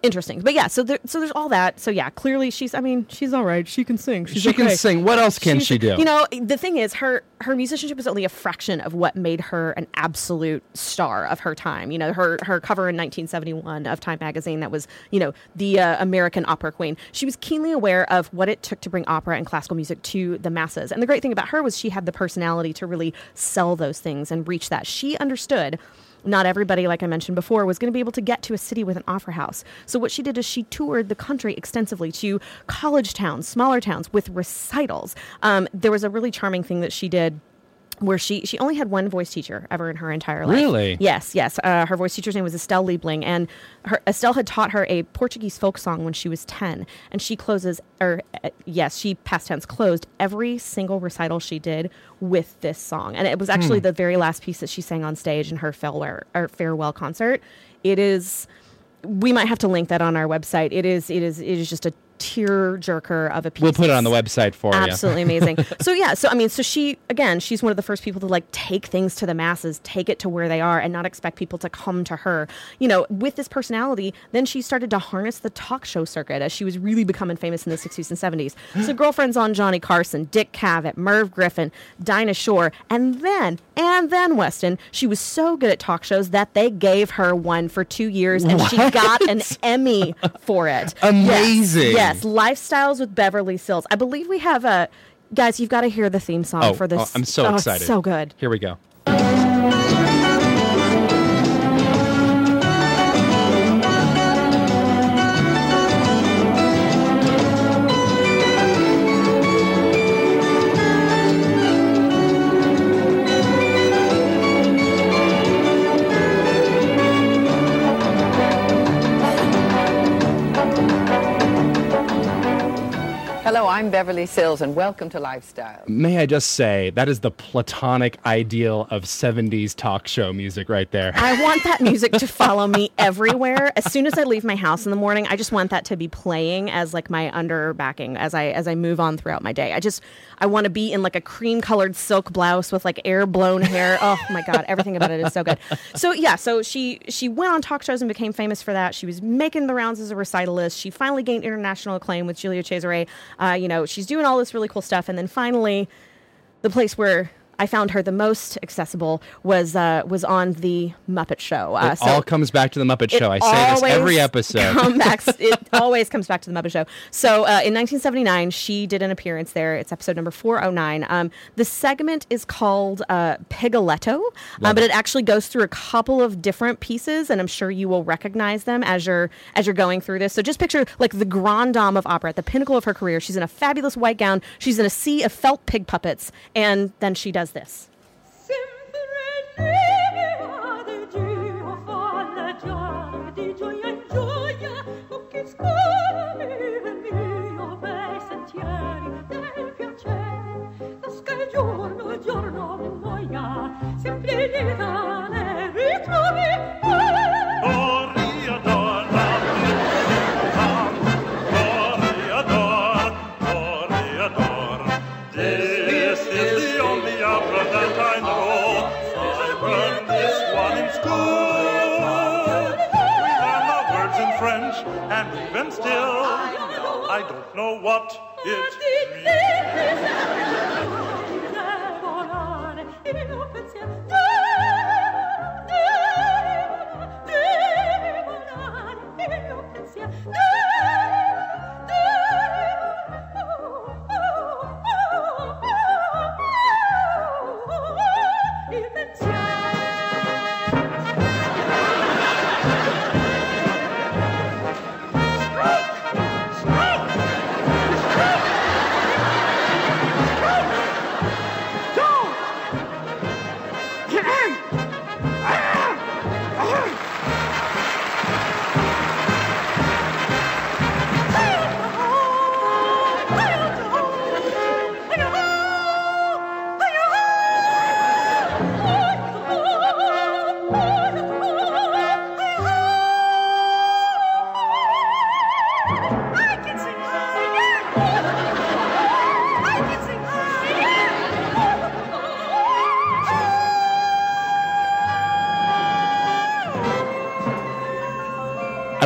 interesting. But yeah, so there, so there's all that. So yeah, clearly she's I mean, she's all right. She can sing. She's she can sing what else can She's- she do You know, the thing is, her her musicianship is only a fraction of what made her an absolute star of her time. You know, her her cover in 1971 of Time magazine that was you know the uh, American opera queen. She was keenly aware of what it took to bring opera and classical music to the masses. And the great thing about her was she had the personality to really sell those things and reach that. She understood not everybody, like I mentioned before, was going to be able to get to a city with an opera house. So what she did is she toured the country extensively to college towns, smaller towns with recitals. Um, there was a really charming thing that she did where she she only had one voice teacher ever in her entire life. Really? Yes, yes. Uh, her voice teacher's name was Estelle Liebling, and her, Estelle had taught her a Portuguese folk song when she was ten, and she closes, or uh, yes, she past tense closed every single recital she did with this song, and it was actually the very last piece that she sang on stage in her farewell or farewell concert. It is. We might have to link that on our website. It is. It is. It is just a tear jerker of a piece. we'll put it on the website for you Absolutely amazing. *laughs* so yeah, so I mean, so she again, she's one of the first people to like take things to the masses, take it to where they are, and not expect people to come to her. You know, with this personality, then she started to harness the talk show circuit as she was really becoming famous in the '60s and '70s. So girlfriends on Johnny Carson, Dick Cavett, Merv Griffin, Dinah Shore, and then and then Weston, she was so good at talk shows that they gave her one for two years, and she got an *laughs* Emmy for it. Yes, Amazing. Yes, mm. Lifestyles with Beverly Sills. I believe we have a. Guys, you've got to hear the theme song oh, for this. oh, i'm so Oh, excited so good. here we go I'm Beverly Sills, and welcome to Lifestyle. may i just say that is the platonic ideal of 70s talk show music right there I want that music to *laughs* follow me everywhere. As soon as I leave my house in the morning, I just want that to be playing as like my under backing as I as I move on throughout my day. I just I want to be in like a cream colored silk blouse with like air blown hair. *laughs* Oh my god, everything about it is so good. So yeah, so she she went on talk shows and became famous for that. She was making the rounds as a recitalist. She finally gained international acclaim with Julia Cesare. Uh, you know, she's doing all this really cool stuff, and then finally the place where I found her the most accessible was uh, was on the Muppet Show. Uh, it all comes back to the muppet show i say this every episode come *laughs* back- it always comes back to the Muppet Show. So uh, in 1979, she did an appearance there. It's episode number 409. Um, the segment is called uh, Pigoletto, uh, but it actually goes through a couple of different pieces, and I'm sure you will recognize them as you're as you're going through this. So just picture like the grande dame of opera at the pinnacle of her career. She's in a fabulous white gown. She's in a sea of felt pig puppets, and then she does this. This know what it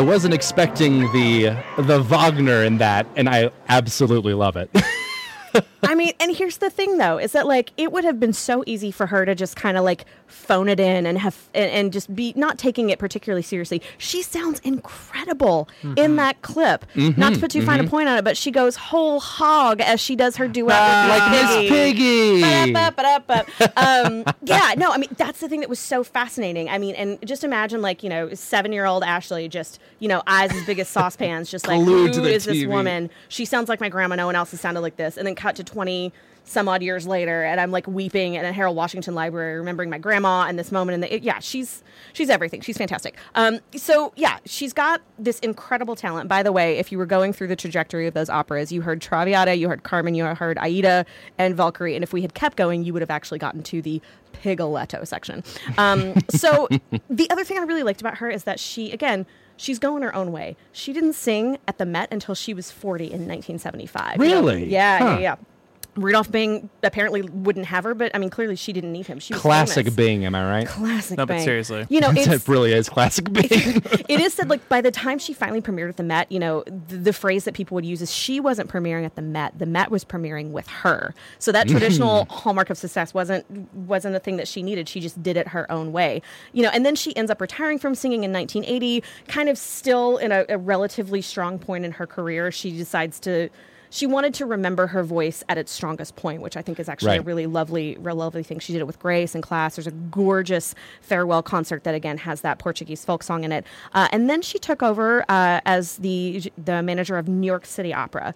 I wasn't expecting the the Wagner in that, and I absolutely love it. *laughs* I mean, here's the thing though, is that like it would have been so easy for her to just kind of like phone it in and have and, and just be not taking it particularly seriously. She sounds incredible in mm-hmm. that clip. Mm-hmm. Not to put too fine a mm-hmm. point on it, but she goes whole hog as she does her duet ah, with like Miss Piggy. Ba-da-ba-ba-da-ba. um, *laughs* yeah, no, I mean that's the thing that was so fascinating. I mean, and just imagine like you know seven year old Ashley just you know eyes as big as saucepans, just like who is to who the is this woman? She sounds like my grandma. No one else has sounded like this. And then cut to twenty some odd years later, and I'm like weeping in a Harold Washington library, remembering my grandma and this moment. And the, yeah, she's she's everything. She's fantastic. Um, so yeah, she's got this incredible talent. By the way, if you were going through the trajectory of those operas, you heard Traviata, you heard Carmen, you heard Aida and Valkyrie, and if we had kept going, you would have actually gotten to the Pigoletto section. Um, so *laughs* the other thing I really liked about her is that she again. She's going her own way. She didn't sing at the Met until she was 40 in 1975. Really? Yeah, Huh. yeah, yeah. Rudolph Bing apparently wouldn't have her, but I mean, clearly she didn't need him. She was Classic famous. Bing, am I right? Classic No, but seriously. You know, *laughs* That it's, really is classic *laughs* Bing. it is said like by the time she finally premiered at the Met, you know, the, the phrase that people would use is she wasn't premiering at the Met. The Met was premiering with her. So that *laughs* traditional hallmark of success wasn't wasn't a thing that she needed. She just did it her own way. You know, and then she ends up retiring from singing in 1980, kind of still in a, a relatively strong point in her career. She decides to she wanted to remember her voice at its strongest point, which I think is actually a really lovely, real lovely thing. She did it with Grace and Class. There's a gorgeous farewell concert that again has that Portuguese folk song in it. Uh, and then she took over uh, as the the manager of New York City Opera.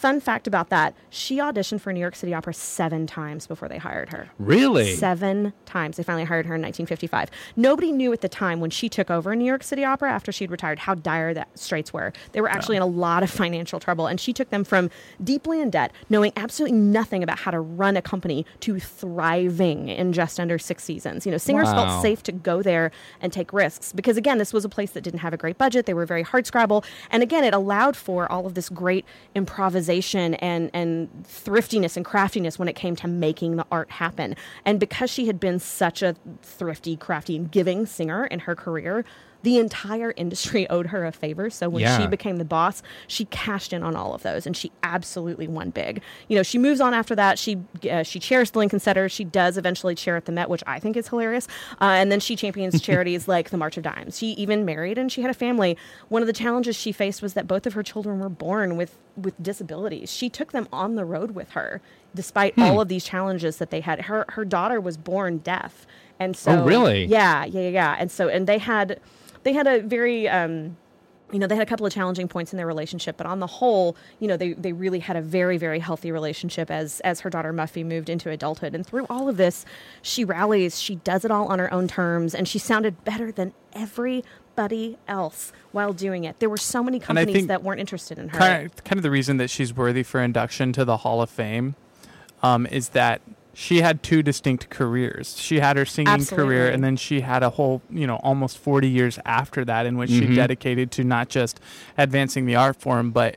Fun fact about that: she auditioned for New York City Opera seven times before they hired her. Really? Seven times. They finally hired her in 1955. Nobody knew at the time when she took over New York City Opera after she'd retired how dire the straits were. They were actually in a lot of financial trouble, and she took them from deeply in debt, knowing absolutely nothing about how to run a company, to thriving in just under six seasons. You know, singers Wow. felt safe to go there and take risks because, again, this was a place that didn't have a great budget. They were very hard scrabble, and again, it allowed for all of this great improvisation and and thriftiness and craftiness when it came to making the art happen. And because she had been such a thrifty, crafty, and giving singer in her career. The entire industry *laughs* owed her a favor. So when Yeah. she became the boss, she cashed in on all of those, and she absolutely won big. You know, she moves on after that. She uh, she chairs the Lincoln Center. She does eventually chair at the Met, which I think is hilarious. Uh, and then she champions *laughs* charities like the March of Dimes. She even married and she had a family. One of the challenges she faced was that both of her children were born with with disabilities. She took them on the road with her, despite all of these challenges that they had. Her her daughter was born deaf, and so Oh, really? yeah, yeah, yeah. And so and they had they had a very um, you know, they had a couple of challenging points in their relationship, but on the whole, you know, they, they really had a very, very healthy relationship as as her daughter Muffy moved into adulthood. And through all of this, she rallies, she does it all on her own terms, and she sounded better than everybody else while doing it. There were so many companies that weren't interested in her. kind of, kind of the reason that she's worthy for induction to the Hall of Fame um, is that she had two distinct careers. She had her singing Absolutely. career, and then she had a whole, you know, almost 40 years after that in which she mm-hmm. dedicated to not just advancing the art form, but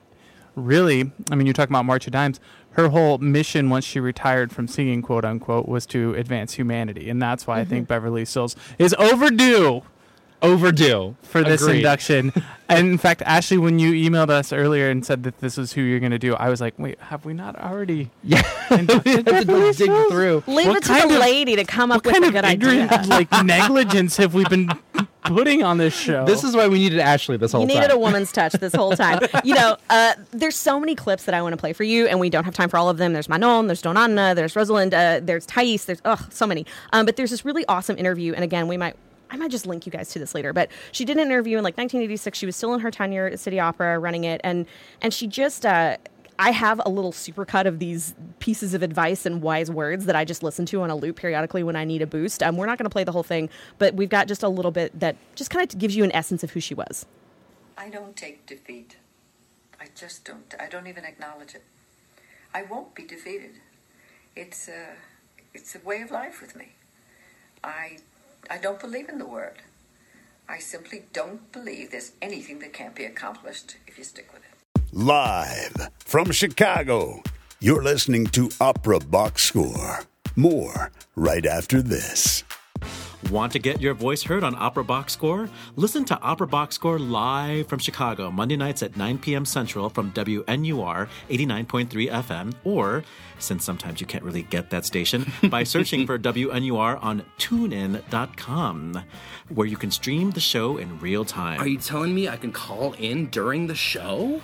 really, I mean, you're talking about March of Dimes. Her whole mission once she retired from singing, quote unquote, was to advance humanity. And that's why I think mm-hmm. Beverly Sills is overdue overdue for this Agreed. induction. *laughs* and in fact, Ashley, when you emailed us earlier and said that this was who you're going to do, I was like, wait, have we not already? Yeah, *laughs* inducted *laughs* had to Beverly dig through. Leave What it to kind the of- lady to come up with kind a good ignorant, idea. like negligence have we been putting on this show? This is why we needed Ashley this whole You time. needed a woman's touch this whole time. you know, uh, there's so many clips that I want to play for you, and we don't have time for all of them. There's Manon, there's Donna Anna, there's Rosalind, uh, there's Thais, there's ugh, so many. Um, but there's this really awesome interview, and again, we might. I might just link you guys to this later, but she did an interview in like 1986. She was still in her tenure at City Opera, running it, and and she just uh, I have a little supercut of these pieces of advice and wise words that I just listen to on a loop periodically when I need a boost. Um, we're not going to play the whole thing, but we've got just a little bit that just kind of gives you an essence of who she was. I don't take defeat. I just don't. I don't even acknowledge it. I won't be defeated. It's a, it's a way of life with me. I, I don't believe in the word. I simply don't believe there's anything that can't be accomplished if you stick with it. Live from Chicago, you're listening to Opera Box Score. More right after this. Want to get your voice heard on Opera Box Score? Listen to Opera Box Score live from Chicago, Monday nights at 9 p.m. Central from WNUR 89.3 FM, or, since sometimes you can't really get that station, *laughs* by searching for WNUR on tunein.com, where you can stream the show in real time. Are you telling me I can call in during the show?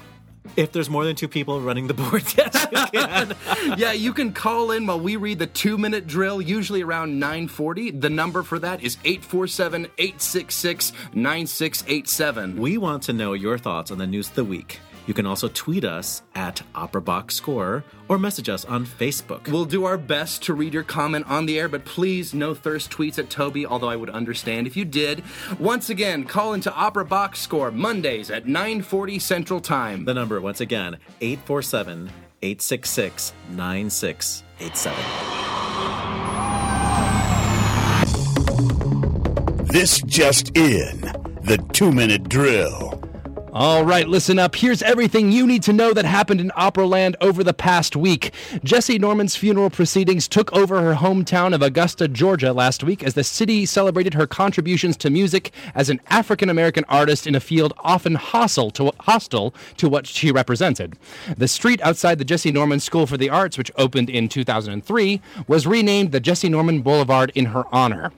If there's more than two people running the board, *laughs* yes, you can. *laughs* yeah, you can call in while we read the two minute drill, usually around 940. The number for that is 847 866 9687. We want to know your thoughts on the news of the week. You can also tweet us at Opera Box Score or message us on Facebook. We'll do our best to read your comment on the air, but please no thirst tweets at Toby, although I would understand if you did. Once again, call into Opera Box Score Mondays at 940 Central Time. The number, once again, 847 866 9687. This just in the two minute drill. All right, listen up. Here's everything you need to know that happened in Operaland over the past week. Jessye Norman's funeral proceedings took over her hometown of Augusta, Georgia last week as the city celebrated her contributions to music as an African American artist in a field often hostile to, hostile to what she represented. The street outside the Jessye Norman School for the Arts, which opened in 2003, was renamed the Jessye Norman Boulevard in her honor.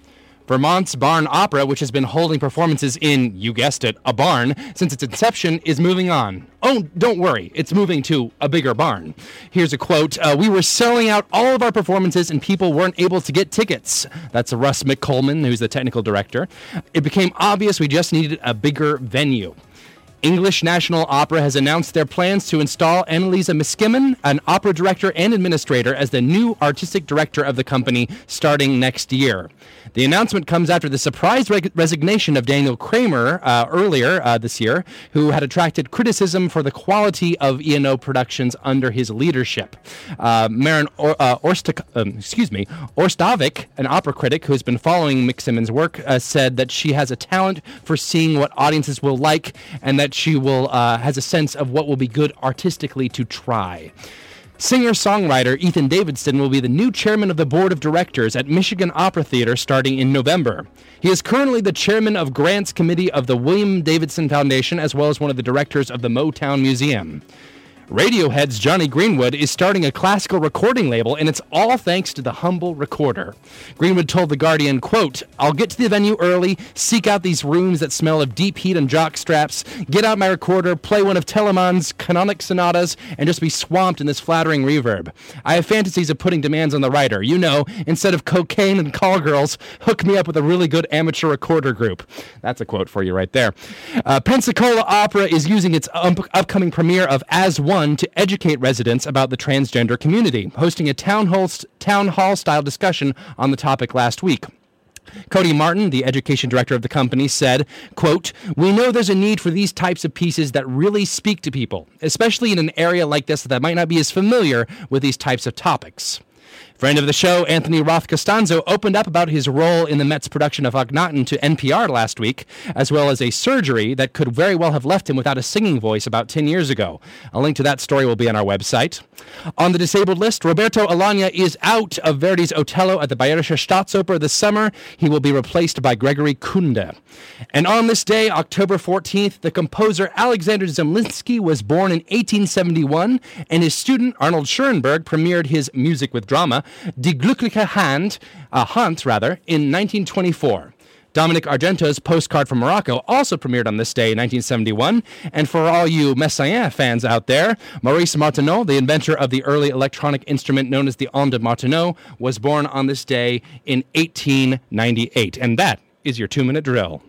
Vermont's Barn Opera, which has been holding performances in, you guessed it, a barn since its inception, is moving on. Oh, don't worry, it's moving to a bigger barn. Here's a quote uh, We were selling out all of our performances and people weren't able to get tickets. That's Russ McColeman, who's the technical director. It became obvious we just needed a bigger venue. English National Opera has announced their plans to install Annilese Miskimmon, an opera director and administrator, as the new artistic director of the company starting next year. The announcement comes after the surprise reg- resignation of Daniel Kramer uh, earlier uh, this year, who had attracted criticism for the quality of ENO productions under his leadership. Uh, Marin or- uh, Orstak- um, excuse me, Orstavik, an opera critic who has been following Miksimen's work, uh, said that she has a talent for seeing what audiences will like and that she will uh, has a sense of what will be good artistically to try. Singer songwriter Ethan Davidson will be the new chairman of the board of directors at Michigan Opera Theater starting in November. He is currently the chairman of grants committee of the William Davidson Foundation as well as one of the directors of the Motown Museum. Radiohead's Jonny Greenwood is starting a classical recording label, and it's all thanks to the humble recorder. Greenwood told The Guardian, quote, I'll get to the venue early, seek out these rooms that smell of deep heat and jock straps, get out my recorder, play one of Telemann's canonic sonatas, and just be swamped in this flattering reverb. I have fantasies of putting demands on the writer. You know, instead of cocaine and call girls, hook me up with a really good amateur recorder group. That's a quote for you right there. Uh, Pensacola Opera is using its up- upcoming premiere of As One to educate residents about the transgender community, hosting a town hall, town hall style discussion on the topic last week. Cody Martin, the education director of the company, said, quote, We know there's a need for these types of pieces that really speak to people, especially in an area like this that might not be as familiar with these types of topics. Friend of the show, Anthony Roth Costanzo, opened up about his role in the Mets production of Akhenaten to NPR last week, as well as a surgery that could very well have left him without a singing voice about 10 years ago. A link to that story will be on our website. On the disabled list, Roberto Alagna is out of Verdi's Otello at the Bayerische Staatsoper this summer. He will be replaced by Gregory Kunde. And on this day, October 14th, the composer Alexander Zemlinsky was born in 1871, and his student Arnold Schoenberg premiered his music with drama, Die Glückliche Hand, uh, Hand rather, in 1924. Dominic Argento's Postcard from Morocco also premiered on this day in 1971. And for all you Messiaen fans out there, Maurice Martenot, the inventor of the early electronic instrument known as the onde Martenot, was born on this day in 1898. And that is your two minute drill.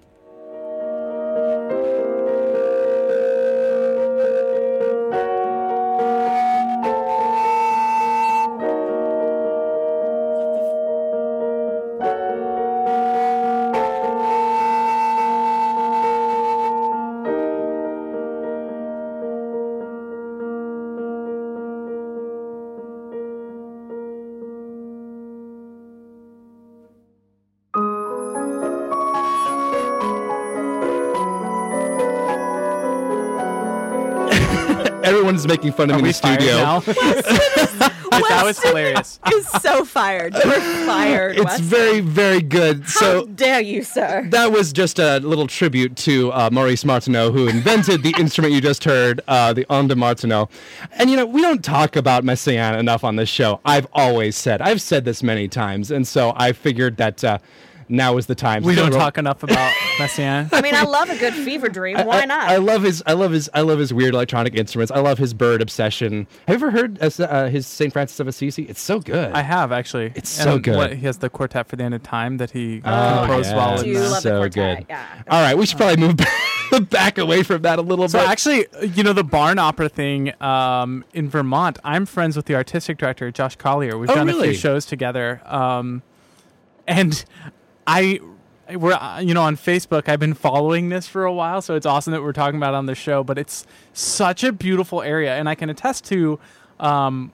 Everyone's making fun of me in the fired studio. now? *laughs* that was hilarious. is so fired. You're fired. It's Wes. very, very good. How So dare you, sir? that was just a little tribute to uh, Maurice Martenot, who invented the *laughs* instrument you just heard, uh, the onde Martenot. And you know, we don't talk about Messiaen enough on this show. I've always said, I've said this many times, and so I figured that uh, now is the time. We don't talk enough about *laughs* Messiaen. I mean, I love a good fever dream. Why I- not? I, love his. I love his. I love his weird electronic instruments. I love his bird obsession. Have you ever heard uh, uh, his Saint Francis of Assisi? It's so good. I have actually. It's And so good. What, he has the quartet for the end of time that he Oh, composed yeah. while do in the- so good. yeah. All right, we should probably move back, *laughs* back away from that a little So bit. actually, you know, the barn opera thing um, in Vermont. I'm friends with the artistic director, Josh Collier. We've Oh, done a few shows together, um, and I. We're uh, you know on Facebook. I've been following this for a while, so it's awesome that we're talking about it on the show. But it's such a beautiful area, and I can attest to um,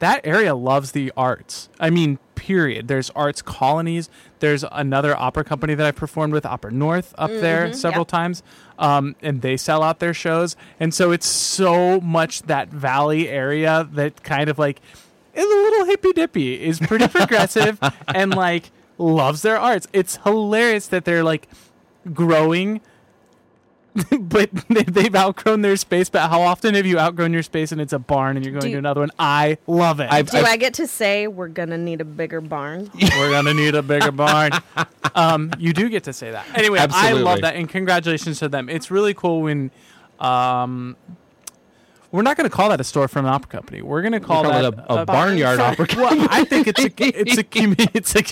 that area loves the arts. I mean, period. There's arts colonies. There's another opera company that I've performed with, Opera North, up there several yep. times, um, and they sell out their shows. And so it's so much that valley area that kind of like is a little hippy dippy, is pretty *laughs* progressive, and like loves their arts. It's hilarious that they're like growing *laughs* but they- they've outgrown their space. But how often have you outgrown your space and it's a barn and you're going Do to another one? I love it. I've- Do I get to say we're gonna need a bigger barn? *laughs* We're gonna need a bigger barn. *laughs* Um, you do get to say that. Anyway, I love that, and congratulations to them. It's really cool when. Um, we're not going to call that a store from an opera company. We're going to call, call that it a, a barnyard opera. Well, I think it's a it's a commu- *laughs* it's a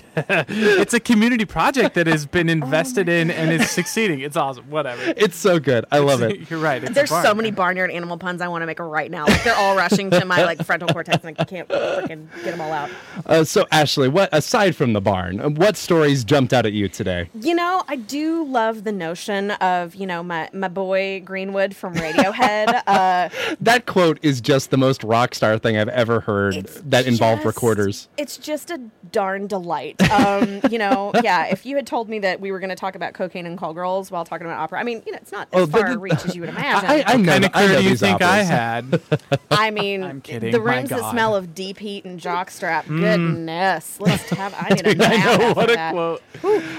it's a community project that has been invested in and is succeeding. It's awesome. Whatever. It's so good. I love it. *laughs* You're right. It's There's so many barnyard animal puns I want to make right now. Like they're all rushing to my like frontal cortex, and I can't freaking get them all out. Uh, so, Ashley, what aside from the barn, what stories jumped out at you today? You know, I do love the notion of you know my my boy Greenwood from Radiohead. uh, *laughs* That quote is just the most rock star thing I've ever heard It's that involved just- recorders. It's just a darn delight. Um, you know, *laughs* yeah. If you had told me that we were going to talk about cocaine and call girls while talking about opera, I mean, you know, it's not as Oh, the- far a reach as you would *laughs* imagine. I, I know. kind of I know do you these think I had? *laughs* I mean, I'm kidding, the rooms that smell of deep heat and jockstrap. Goodness, let's have. I need a nap. I know after what a that. quote.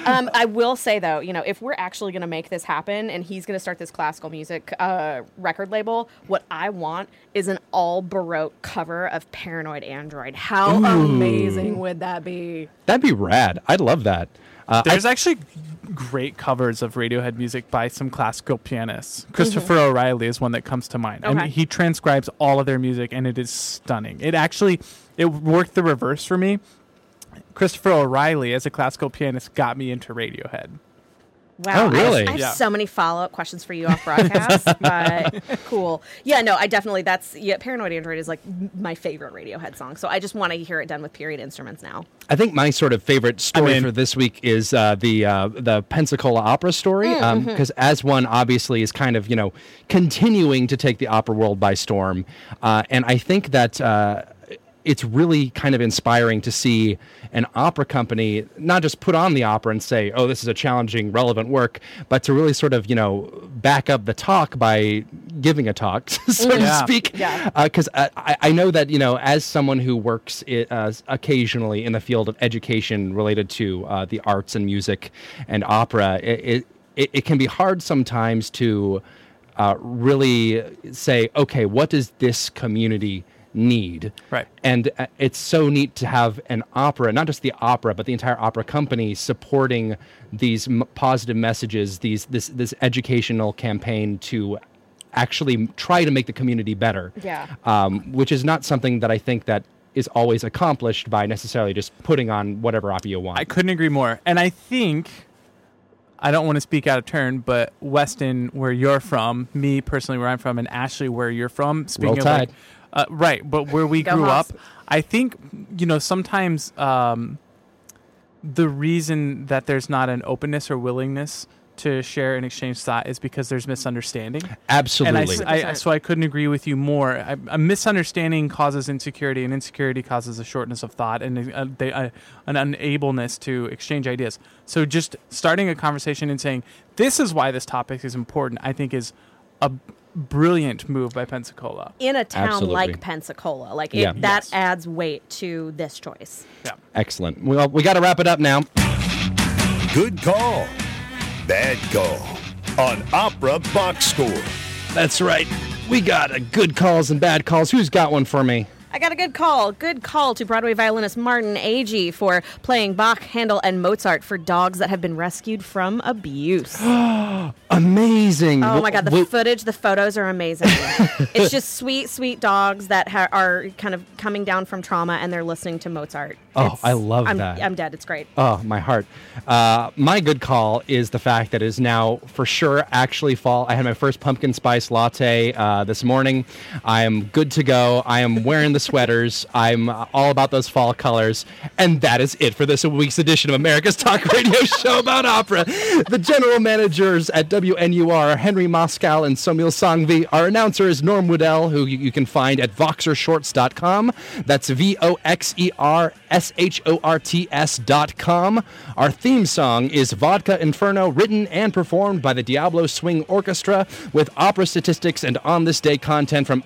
Um, I will say though, you know, if we're actually going to make this happen, and he's going to start this classical music uh, record label, what I want is an all baroque cover of Paranoid Android. How amazing would that be? That'd be rad. I'd love that. Uh, I- There's actually great covers of Radiohead music by some classical pianists. Christopher O'Riley is one that comes to mind. And Okay. he transcribes all of their music and it is stunning. It actually it worked the reverse for me. Christopher O'Riley as a classical pianist got me into Radiohead. Wow. Oh, I have- I have, Yeah. so many follow up questions for you off broadcast, *laughs* but cool. Yeah, no, I definitely, that's, yeah, Paranoid Android is like my favorite Radiohead song. So I just want to hear it done with period instruments now. I think my sort of favorite story mean- for this week is uh, the uh, the Pensacola Opera story, because as one obviously is kind of you know continuing to take the opera world by storm, uh, and I think that. It's really kind of inspiring to see an opera company not just put on the opera and say, "Oh, this is a challenging, relevant work," but to really sort of you know back up the talk by giving a talk, *laughs* so Yeah. to speak. Yeah. Because uh, I, I know that you know, as someone who works i uh, occasionally in the field of education related to uh, the arts and music and opera, it it, it can be hard sometimes to uh, really say, okay, what does this community need? Right. And uh, it's so neat to have an opera, not just the opera, but the entire opera company supporting these m- positive messages, these this this educational campaign to actually try to make the community better. Yeah. Um, which is not something that I think that is always accomplished by necessarily just putting on whatever opera you want. I couldn't agree more. And I think I don't want to speak out of turn, but Weston, where you're from, me personally, where I'm from, and Ashley, where you're from. Speaking Roll of like, Tide. Uh, right, but where we *laughs* Go grew Hawks. up, I think you know sometimes um, the reason that there's not an openness or willingness to share and exchange thought is because there's misunderstanding. Absolutely. And I, I, so I couldn't agree with you more. I, a misunderstanding causes insecurity, and insecurity causes a shortness of thought and uh, they, uh, an unableness to exchange ideas. So just starting a conversation and saying, this is why this topic is important, I think is a brilliant move by Pensacola. In a town Absolutely. like Pensacola, like it, Yeah. that Yes. adds weight to this choice. Yeah. Excellent. Well, we got to wrap it up now. Good call. Bad call. On Opera Box Score. That's right. We got a good calls and bad calls. Who's got one for me? I got a good call. Good call to Broadway violinist Martin Agee for playing Bach, Handel, and Mozart for dogs that have been rescued from abuse. *gasps* Amazing. Oh my god, the Well, footage, the photos are amazing. *laughs* it's just sweet, sweet dogs that ha- are kind of coming down from trauma and they're listening to Mozart. Oh, It's- I love I'm, that. I'm dead. It's great. Oh, my heart. Uh, my good call is the fact that it is now for sure actually fall. I had my first pumpkin spice latte uh, this morning. I am good to go. I am wearing the sweaters. I'm all about those fall colors. And that is it for this week's edition of America's Talk Radio *laughs* Show about opera. The general managers at WNUR are Henry Moscow and Somil Sangvi. Our announcer is Norm Woodell, who you, you can find at voxershorts.com. That's V O X E R S H O R T S dot com. Our theme song is Vodka Inferno, written and performed by the Diablo Swing Orchestra with opera statistics and on this day content from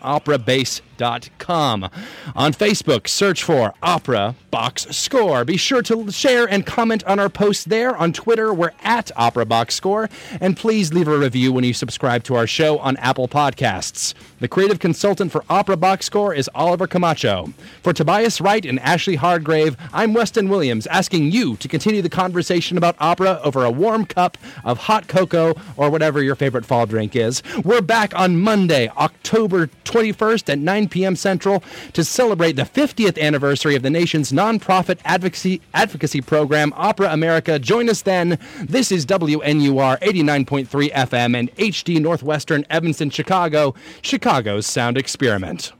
operabase.com. On Facebook, search for Opera Box Score. Be sure to share and comment on our posts there. On Twitter, we're at Opera Box Score. And please leave a review when you subscribe to our show on Apple Podcasts. The creative consultant for Opera Box Score is Oliver Camacho. For Tobias Wright and Ashley Hardgrave, I'm Weston Williams, asking you to continue the conversation about opera over a warm cup of hot cocoa or whatever your favorite fall drink is. We're back on Monday, October 21st at 9 p.m. Central to celebrate the 50th anniversary of the nation's nonprofit advocacy advocacy program, Opera America. Join us then. This is WNUR 89.3 FM and HD Northwestern Evanston, Chicago, Chicago's sound experiment.